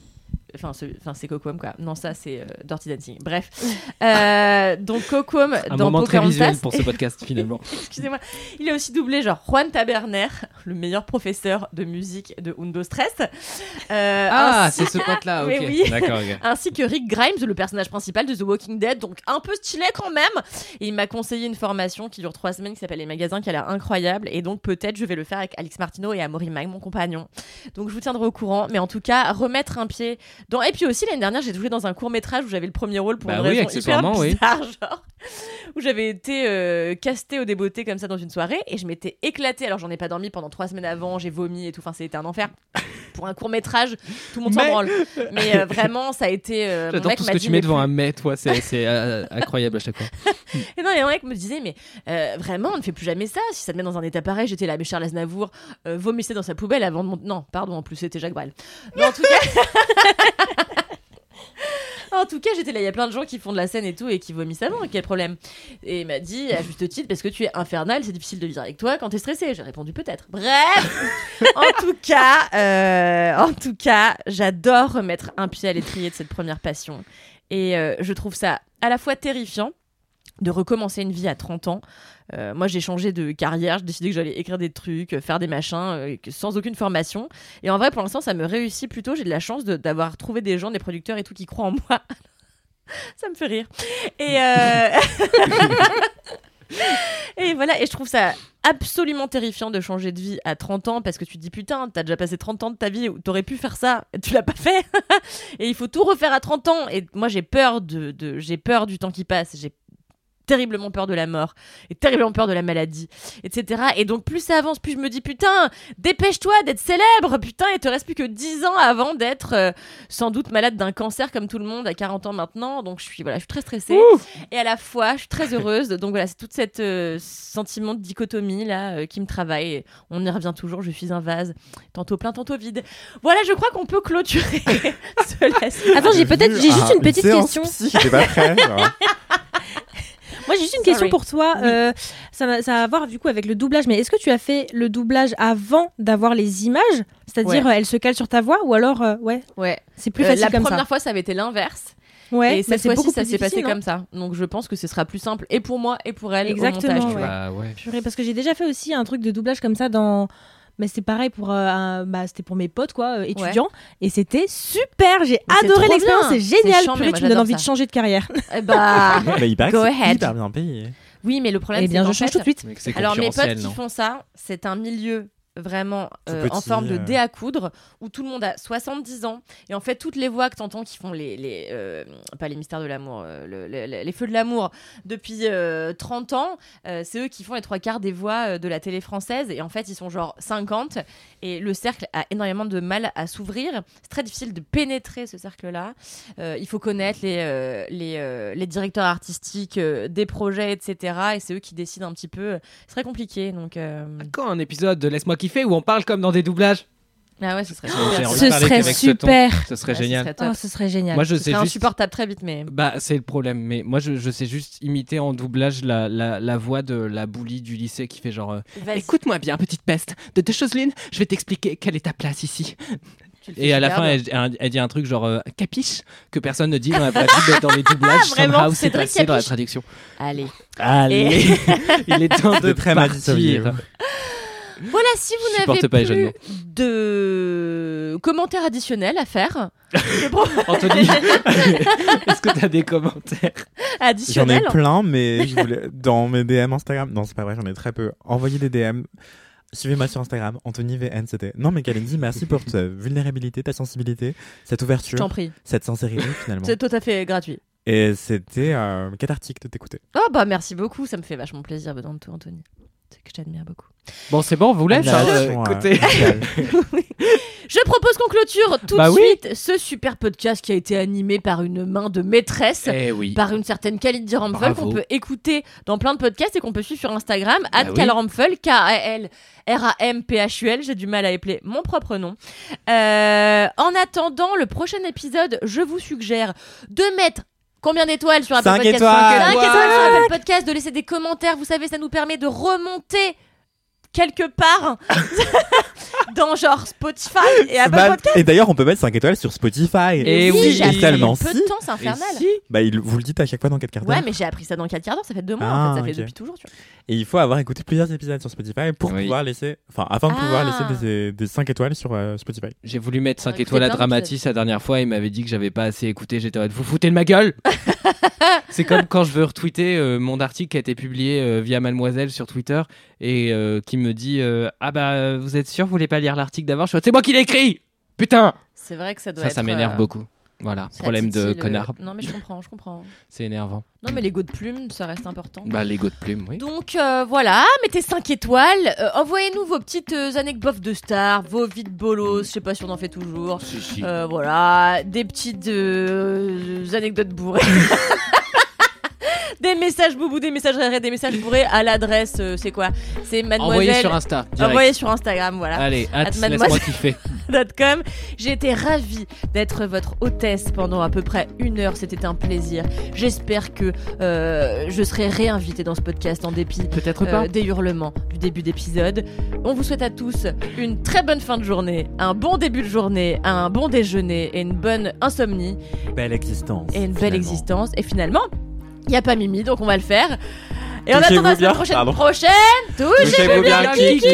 S1: Enfin, ce- enfin c'est Kokwom, quoi. Non, ça, c'est euh, Dirty Dancing. Bref. Euh, donc, Kokwom
S2: Un
S1: dans
S2: moment très
S1: Pocahontas.
S2: visuel pour ce podcast finalement.
S1: Excusez-moi. Il a aussi doublé genre Juan Taberner, le meilleur professeur de musique de Undo Stress. Euh,
S2: Ah,
S1: ainsi-
S2: c'est ce pote-là, ok.
S1: Mais oui.
S2: D'accord, ok.
S1: ainsi que Rick Grimes, le personnage principal de The Walking Dead, donc un peu stylé quand même. Et il m'a conseillé une formation qui dure trois semaines qui s'appelle Les Magasins, qui a l'air incroyable. Et donc peut-être je vais le faire avec Alex Martino et Amaury Mag, mon compagnon. Donc je vous tiendrai au courant. Mais en tout cas, remettre un pied dans. Et puis aussi l'année dernière, j'ai joué dans un court métrage où j'avais le premier rôle pour
S2: Bah
S1: une
S2: oui,
S1: raison hyper
S2: oui.
S1: bizarre, genre où j'avais été euh, castée au débeauté comme ça dans une soirée et je m'étais éclatée. Alors j'en ai pas dormi pendant trois semaines avant, j'ai vomi et tout. Enfin, c'était un enfer. Pour un court métrage, tout le monde s'en
S2: Mais-
S1: branle. Mais euh, vraiment, ça a été. euh, mon
S2: J'adore tout ce que tu mets
S1: mais
S2: devant
S1: plus-
S2: un mets, toi, c'est euh, incroyable à chaque fois.
S1: Et non, et un mec me disait, mais euh, vraiment, on ne fait plus jamais ça. Si ça te met dans un état pareil, j'étais là, mais Charles Aznavour vomissait dans sa poubelle avant de monter. Non, pardon, en plus, c'était Jacques Brel. Mais en tout cas. En tout cas, j'étais là, il y a plein de gens qui font de la scène et tout et qui vomissent avant, quel problème Et il m'a dit, à juste titre, parce que tu es infernal, c'est difficile de vivre avec toi quand t'es stressé. J'ai répondu peut-être. Bref En tout cas, euh, en tout cas, j'adore remettre un pied à l'étrier de cette première passion. Et euh, je trouve ça à la fois terrifiant de recommencer une vie à 30 ans. Euh, moi, j'ai changé de carrière, j'ai décidé que j'allais écrire des trucs, faire des machins, euh, sans aucune formation. Et en vrai, pour l'instant, ça me réussit plutôt. J'ai de la chance d'avoir trouvé des gens, des producteurs et tout qui croient en moi. ça me fait rire. Et, euh, et voilà, et je trouve ça absolument terrifiant de changer de vie à 30 ans parce que tu te dis putain, t'as déjà passé 30 ans de ta vie où t'aurais pu faire ça, tu l'as pas fait. et il faut tout refaire à 30 ans. Et moi, j'ai peur de, de j'ai peur du temps qui passe. Terriblement peur de la mort et terriblement peur de la maladie, etc. Et donc plus ça avance, plus je me dis putain, dépêche-toi d'être célèbre, putain, il te reste plus que 10 ans avant d'être euh, sans doute malade d'un cancer comme tout le monde à 40 ans maintenant. Donc je suis voilà, je suis très stressée et à la fois je suis très heureuse. Donc voilà, c'est toute cette euh, sentiment de dichotomie là euh, qui me travaille. On y revient toujours, je suis un vase, tantôt plein, tantôt vide. Voilà, je crois qu'on peut clôturer
S3: Attends, j'ai peut-être j'ai juste
S4: Ah,
S3: une petite question.
S4: psy, J'étais pas prêt.
S3: Moi, j'ai juste une
S1: Sorry.
S3: question pour toi. Euh, ça, va- ça a à voir du coup avec le doublage. Mais est-ce que tu as fait le doublage avant d'avoir les images? C'est-à-dire,
S1: Ouais.
S3: euh, elles se calent sur ta voix ou alors, euh, ouais,
S1: Ouais.
S3: c'est plus
S1: Euh,
S3: facile
S1: la
S3: comme
S1: première
S3: ça.
S1: fois, ça avait été l'inverse.
S3: Ouais,
S1: et
S3: bah,
S1: cette
S3: c'est beaucoup
S1: fois-ci, ça s'est passé
S3: hein.
S1: comme ça. Donc je pense que ce sera plus simple et pour moi et pour elle
S3: Exactement,
S1: au montage. tu vois.
S2: Bah ouais.
S3: Purée, parce que j'ai déjà fait aussi un truc de doublage comme ça dans. Mais c'est pareil pour, euh, un- bah, c'était pour mes potes quoi, euh, étudiants, et c'était super. J'ai adoré l'expérience, c'est génial.
S1: chiant,
S3: Purée, tu me donnes envie de changer de carrière.
S1: Eh bah,
S4: Mais il paraît
S1: Go
S4: que c'est
S1: ahead.
S4: hyper bien payé.
S1: oui, mais le problème
S3: Eh
S1: c'est
S3: bien, je change
S1: fait-
S3: tout de suite.
S1: Alors mes potes qui font ça, c'est un milieu vraiment euh, en forme de
S4: euh.
S1: dé à coudre où tout le monde a 70 ans. Et en fait toutes les voix que t'entends qui font les, les euh, pas les mystères de l'amour euh, le- le- le- les feux de l'amour depuis euh, 30 ans euh, c'est eux qui font les trois quarts des voix euh, de la télé française. Et en fait ils sont genre 50 et le cercle a énormément de mal à s'ouvrir. C'est très difficile de pénétrer ce cercle là il faut connaître les euh, les, euh, les directeurs artistiques euh, des projets etc et c'est eux qui décident un petit peu. C'est très compliqué donc euh,
S2: Quand un épisode de Laisse-moi kiffer où on parle comme dans des doublages
S1: ah ouais ce serait
S2: J'ai
S1: super.
S3: Ce serait
S2: qu'avec ce ton.
S3: super.
S2: Ce serait
S1: Ouais, ce
S2: génial.
S1: serait.
S3: Oh, ce serait génial.
S2: Moi, je
S1: Ce
S2: sais juste.
S1: insupportable très vite, mais.
S2: Bah, c'est le problème. Mais moi, je, je sais juste imiter en doublage la, la, la voix de la bully du lycée qui fait genre. euh, Écoute-moi bien, petite peste. De deux choses l'une, je vais t'expliquer quelle est ta place ici. Et à la fin, elle, elle dit un truc genre euh, capiche que personne ne dit dans la les doublages.
S1: Vraiment,
S2: somehow, c'est passé dans la traduction.
S1: Allez.
S2: Allez, il est temps de
S4: De très mal
S2: partir.
S1: Voilà, si vous n'avez plus de commentaires additionnels à faire,
S2: Anthony, est-ce que tu as des commentaires
S4: J'en ai
S1: additionnels.
S4: plein, mais je voulais dans mes DM Instagram. Non, c'est pas vrai, j'en ai très peu. Envoyez des DM. Suivez-moi sur Instagram, Anthony VN, c'était. Non, mais Kalindi, merci pour ta vulnérabilité, ta sensibilité, cette ouverture,
S1: t'en prie,
S4: cette sincérité finalement.
S1: c'est tout à fait gratuit.
S4: Et c'était euh, cathartique de t'écouter.
S1: Oh bah merci beaucoup, ça me fait vachement plaisir de toi, Anthony. Que je t'admire beaucoup.
S2: Bon, c'est bon, on vous laisse. hein, euh, écoutez.
S4: totale.
S1: Je propose qu'on clôture tout
S2: Bah
S1: de
S2: oui.
S1: suite ce super podcast qui a été animé par une main de maîtresse.
S2: Eh oui.
S1: par une certaine Kalindi Ramphel qu'on peut écouter dans plein de podcasts et qu'on peut suivre sur Instagram at
S2: oui.
S1: @kalramphel K A L R A M P H U L j'ai du mal à épeler mon propre nom Euh, en attendant le prochain épisode je vous suggère de mettre Combien d'étoiles sur Apple
S4: Cinq
S1: Podcast
S4: étoiles.
S1: Étoiles sur Apple Podcast, de laisser des commentaires. Vous savez, ça nous permet de remonter quelque part dans genre Spotify et Apple
S4: Bah,
S1: Podcast.
S4: et d'ailleurs, on peut mettre 5 étoiles sur Spotify.
S2: Et oui,
S1: j'ai
S4: tellement
S1: peu de
S4: si.
S1: temps, c'est infernal.
S2: Si
S4: Bah, il- vous le dites à chaque fois dans 4 quarts d'heure.
S1: Ouais, mais j'ai appris ça dans 4 quarts d'heure, ça fait 2 mois en
S4: Ah,
S1: fait, ça fait
S4: ok.
S1: depuis toujours. Tu vois.
S4: Et il faut avoir écouté plusieurs épisodes sur Spotify pour
S2: Oui.
S4: pouvoir laisser, enfin, afin de pouvoir
S1: Ah.
S4: laisser des, des 5 étoiles sur euh, Spotify.
S2: J'ai voulu mettre 5
S1: écouté
S2: étoiles à Dramatis la dernière fois. Il m'avait dit que j'avais pas assez écouté. J'étais en mode, vous foutez de ma gueule C'est comme quand je veux retweeter euh, mon article qui a été publié euh, via Mademoiselle sur Twitter et euh, qui me dit Ah bah vous êtes sûr, vous voulez pas lire l'article d'avant? Je C'est moi qui l'ai écrit Putain
S1: C'est vrai que ça doit
S2: Ça,
S1: être.
S2: ça m'énerve beaucoup. Voilà,
S1: ça
S2: problème de connard.
S1: Non, mais je comprends, je comprends.
S2: C'est énervant.
S1: Non, mais l'ego de plume, ça reste important.
S2: Bah, l'ego de plume, oui.
S1: Donc euh, voilà, mettez 5 étoiles. Euh, Envoyez-nous vos petites euh, anecdotes de stars, vos vides bolos. Je sais pas si on en fait toujours. Euh, voilà, des petites anecdotes bourrées. des messages boubou, des messages rérés, des messages bourrés à l'adresse, euh, c'est quoi? C'est mademoiselle.
S2: Envoyez sur Insta. direct.
S1: Envoyez sur Instagram, voilà.
S2: Allez,
S1: At
S2: laisse-moi kiffer.
S1: J'ai été ravie d'être votre hôtesse pendant à peu près une heure. C'était un plaisir. J'espère que euh, je serai réinvitée dans ce podcast en dépit
S2: Peut-être
S1: euh,
S2: pas.
S1: des hurlements du début d'épisode. On vous souhaite à tous une très bonne fin de journée, un bon début de journée, un bon déjeuner et une bonne insomnie
S4: Belle existence.
S1: et une belle
S4: finalement.
S1: existence. Et finalement, il n'y a pas Mimi, donc on va le faire. Et
S4: Touchez-vous
S1: attendant la semaine prochaine,
S4: Pardon.
S1: prochaine, touchez-vous
S4: Touchez-vous
S1: bien,
S4: bien,
S1: Kiki.
S4: Kiki.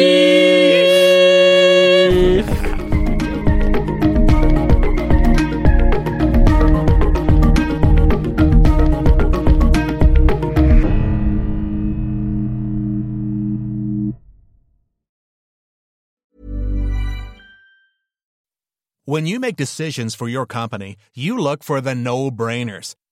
S8: When you make decisions for your company, you look for the no-brainers.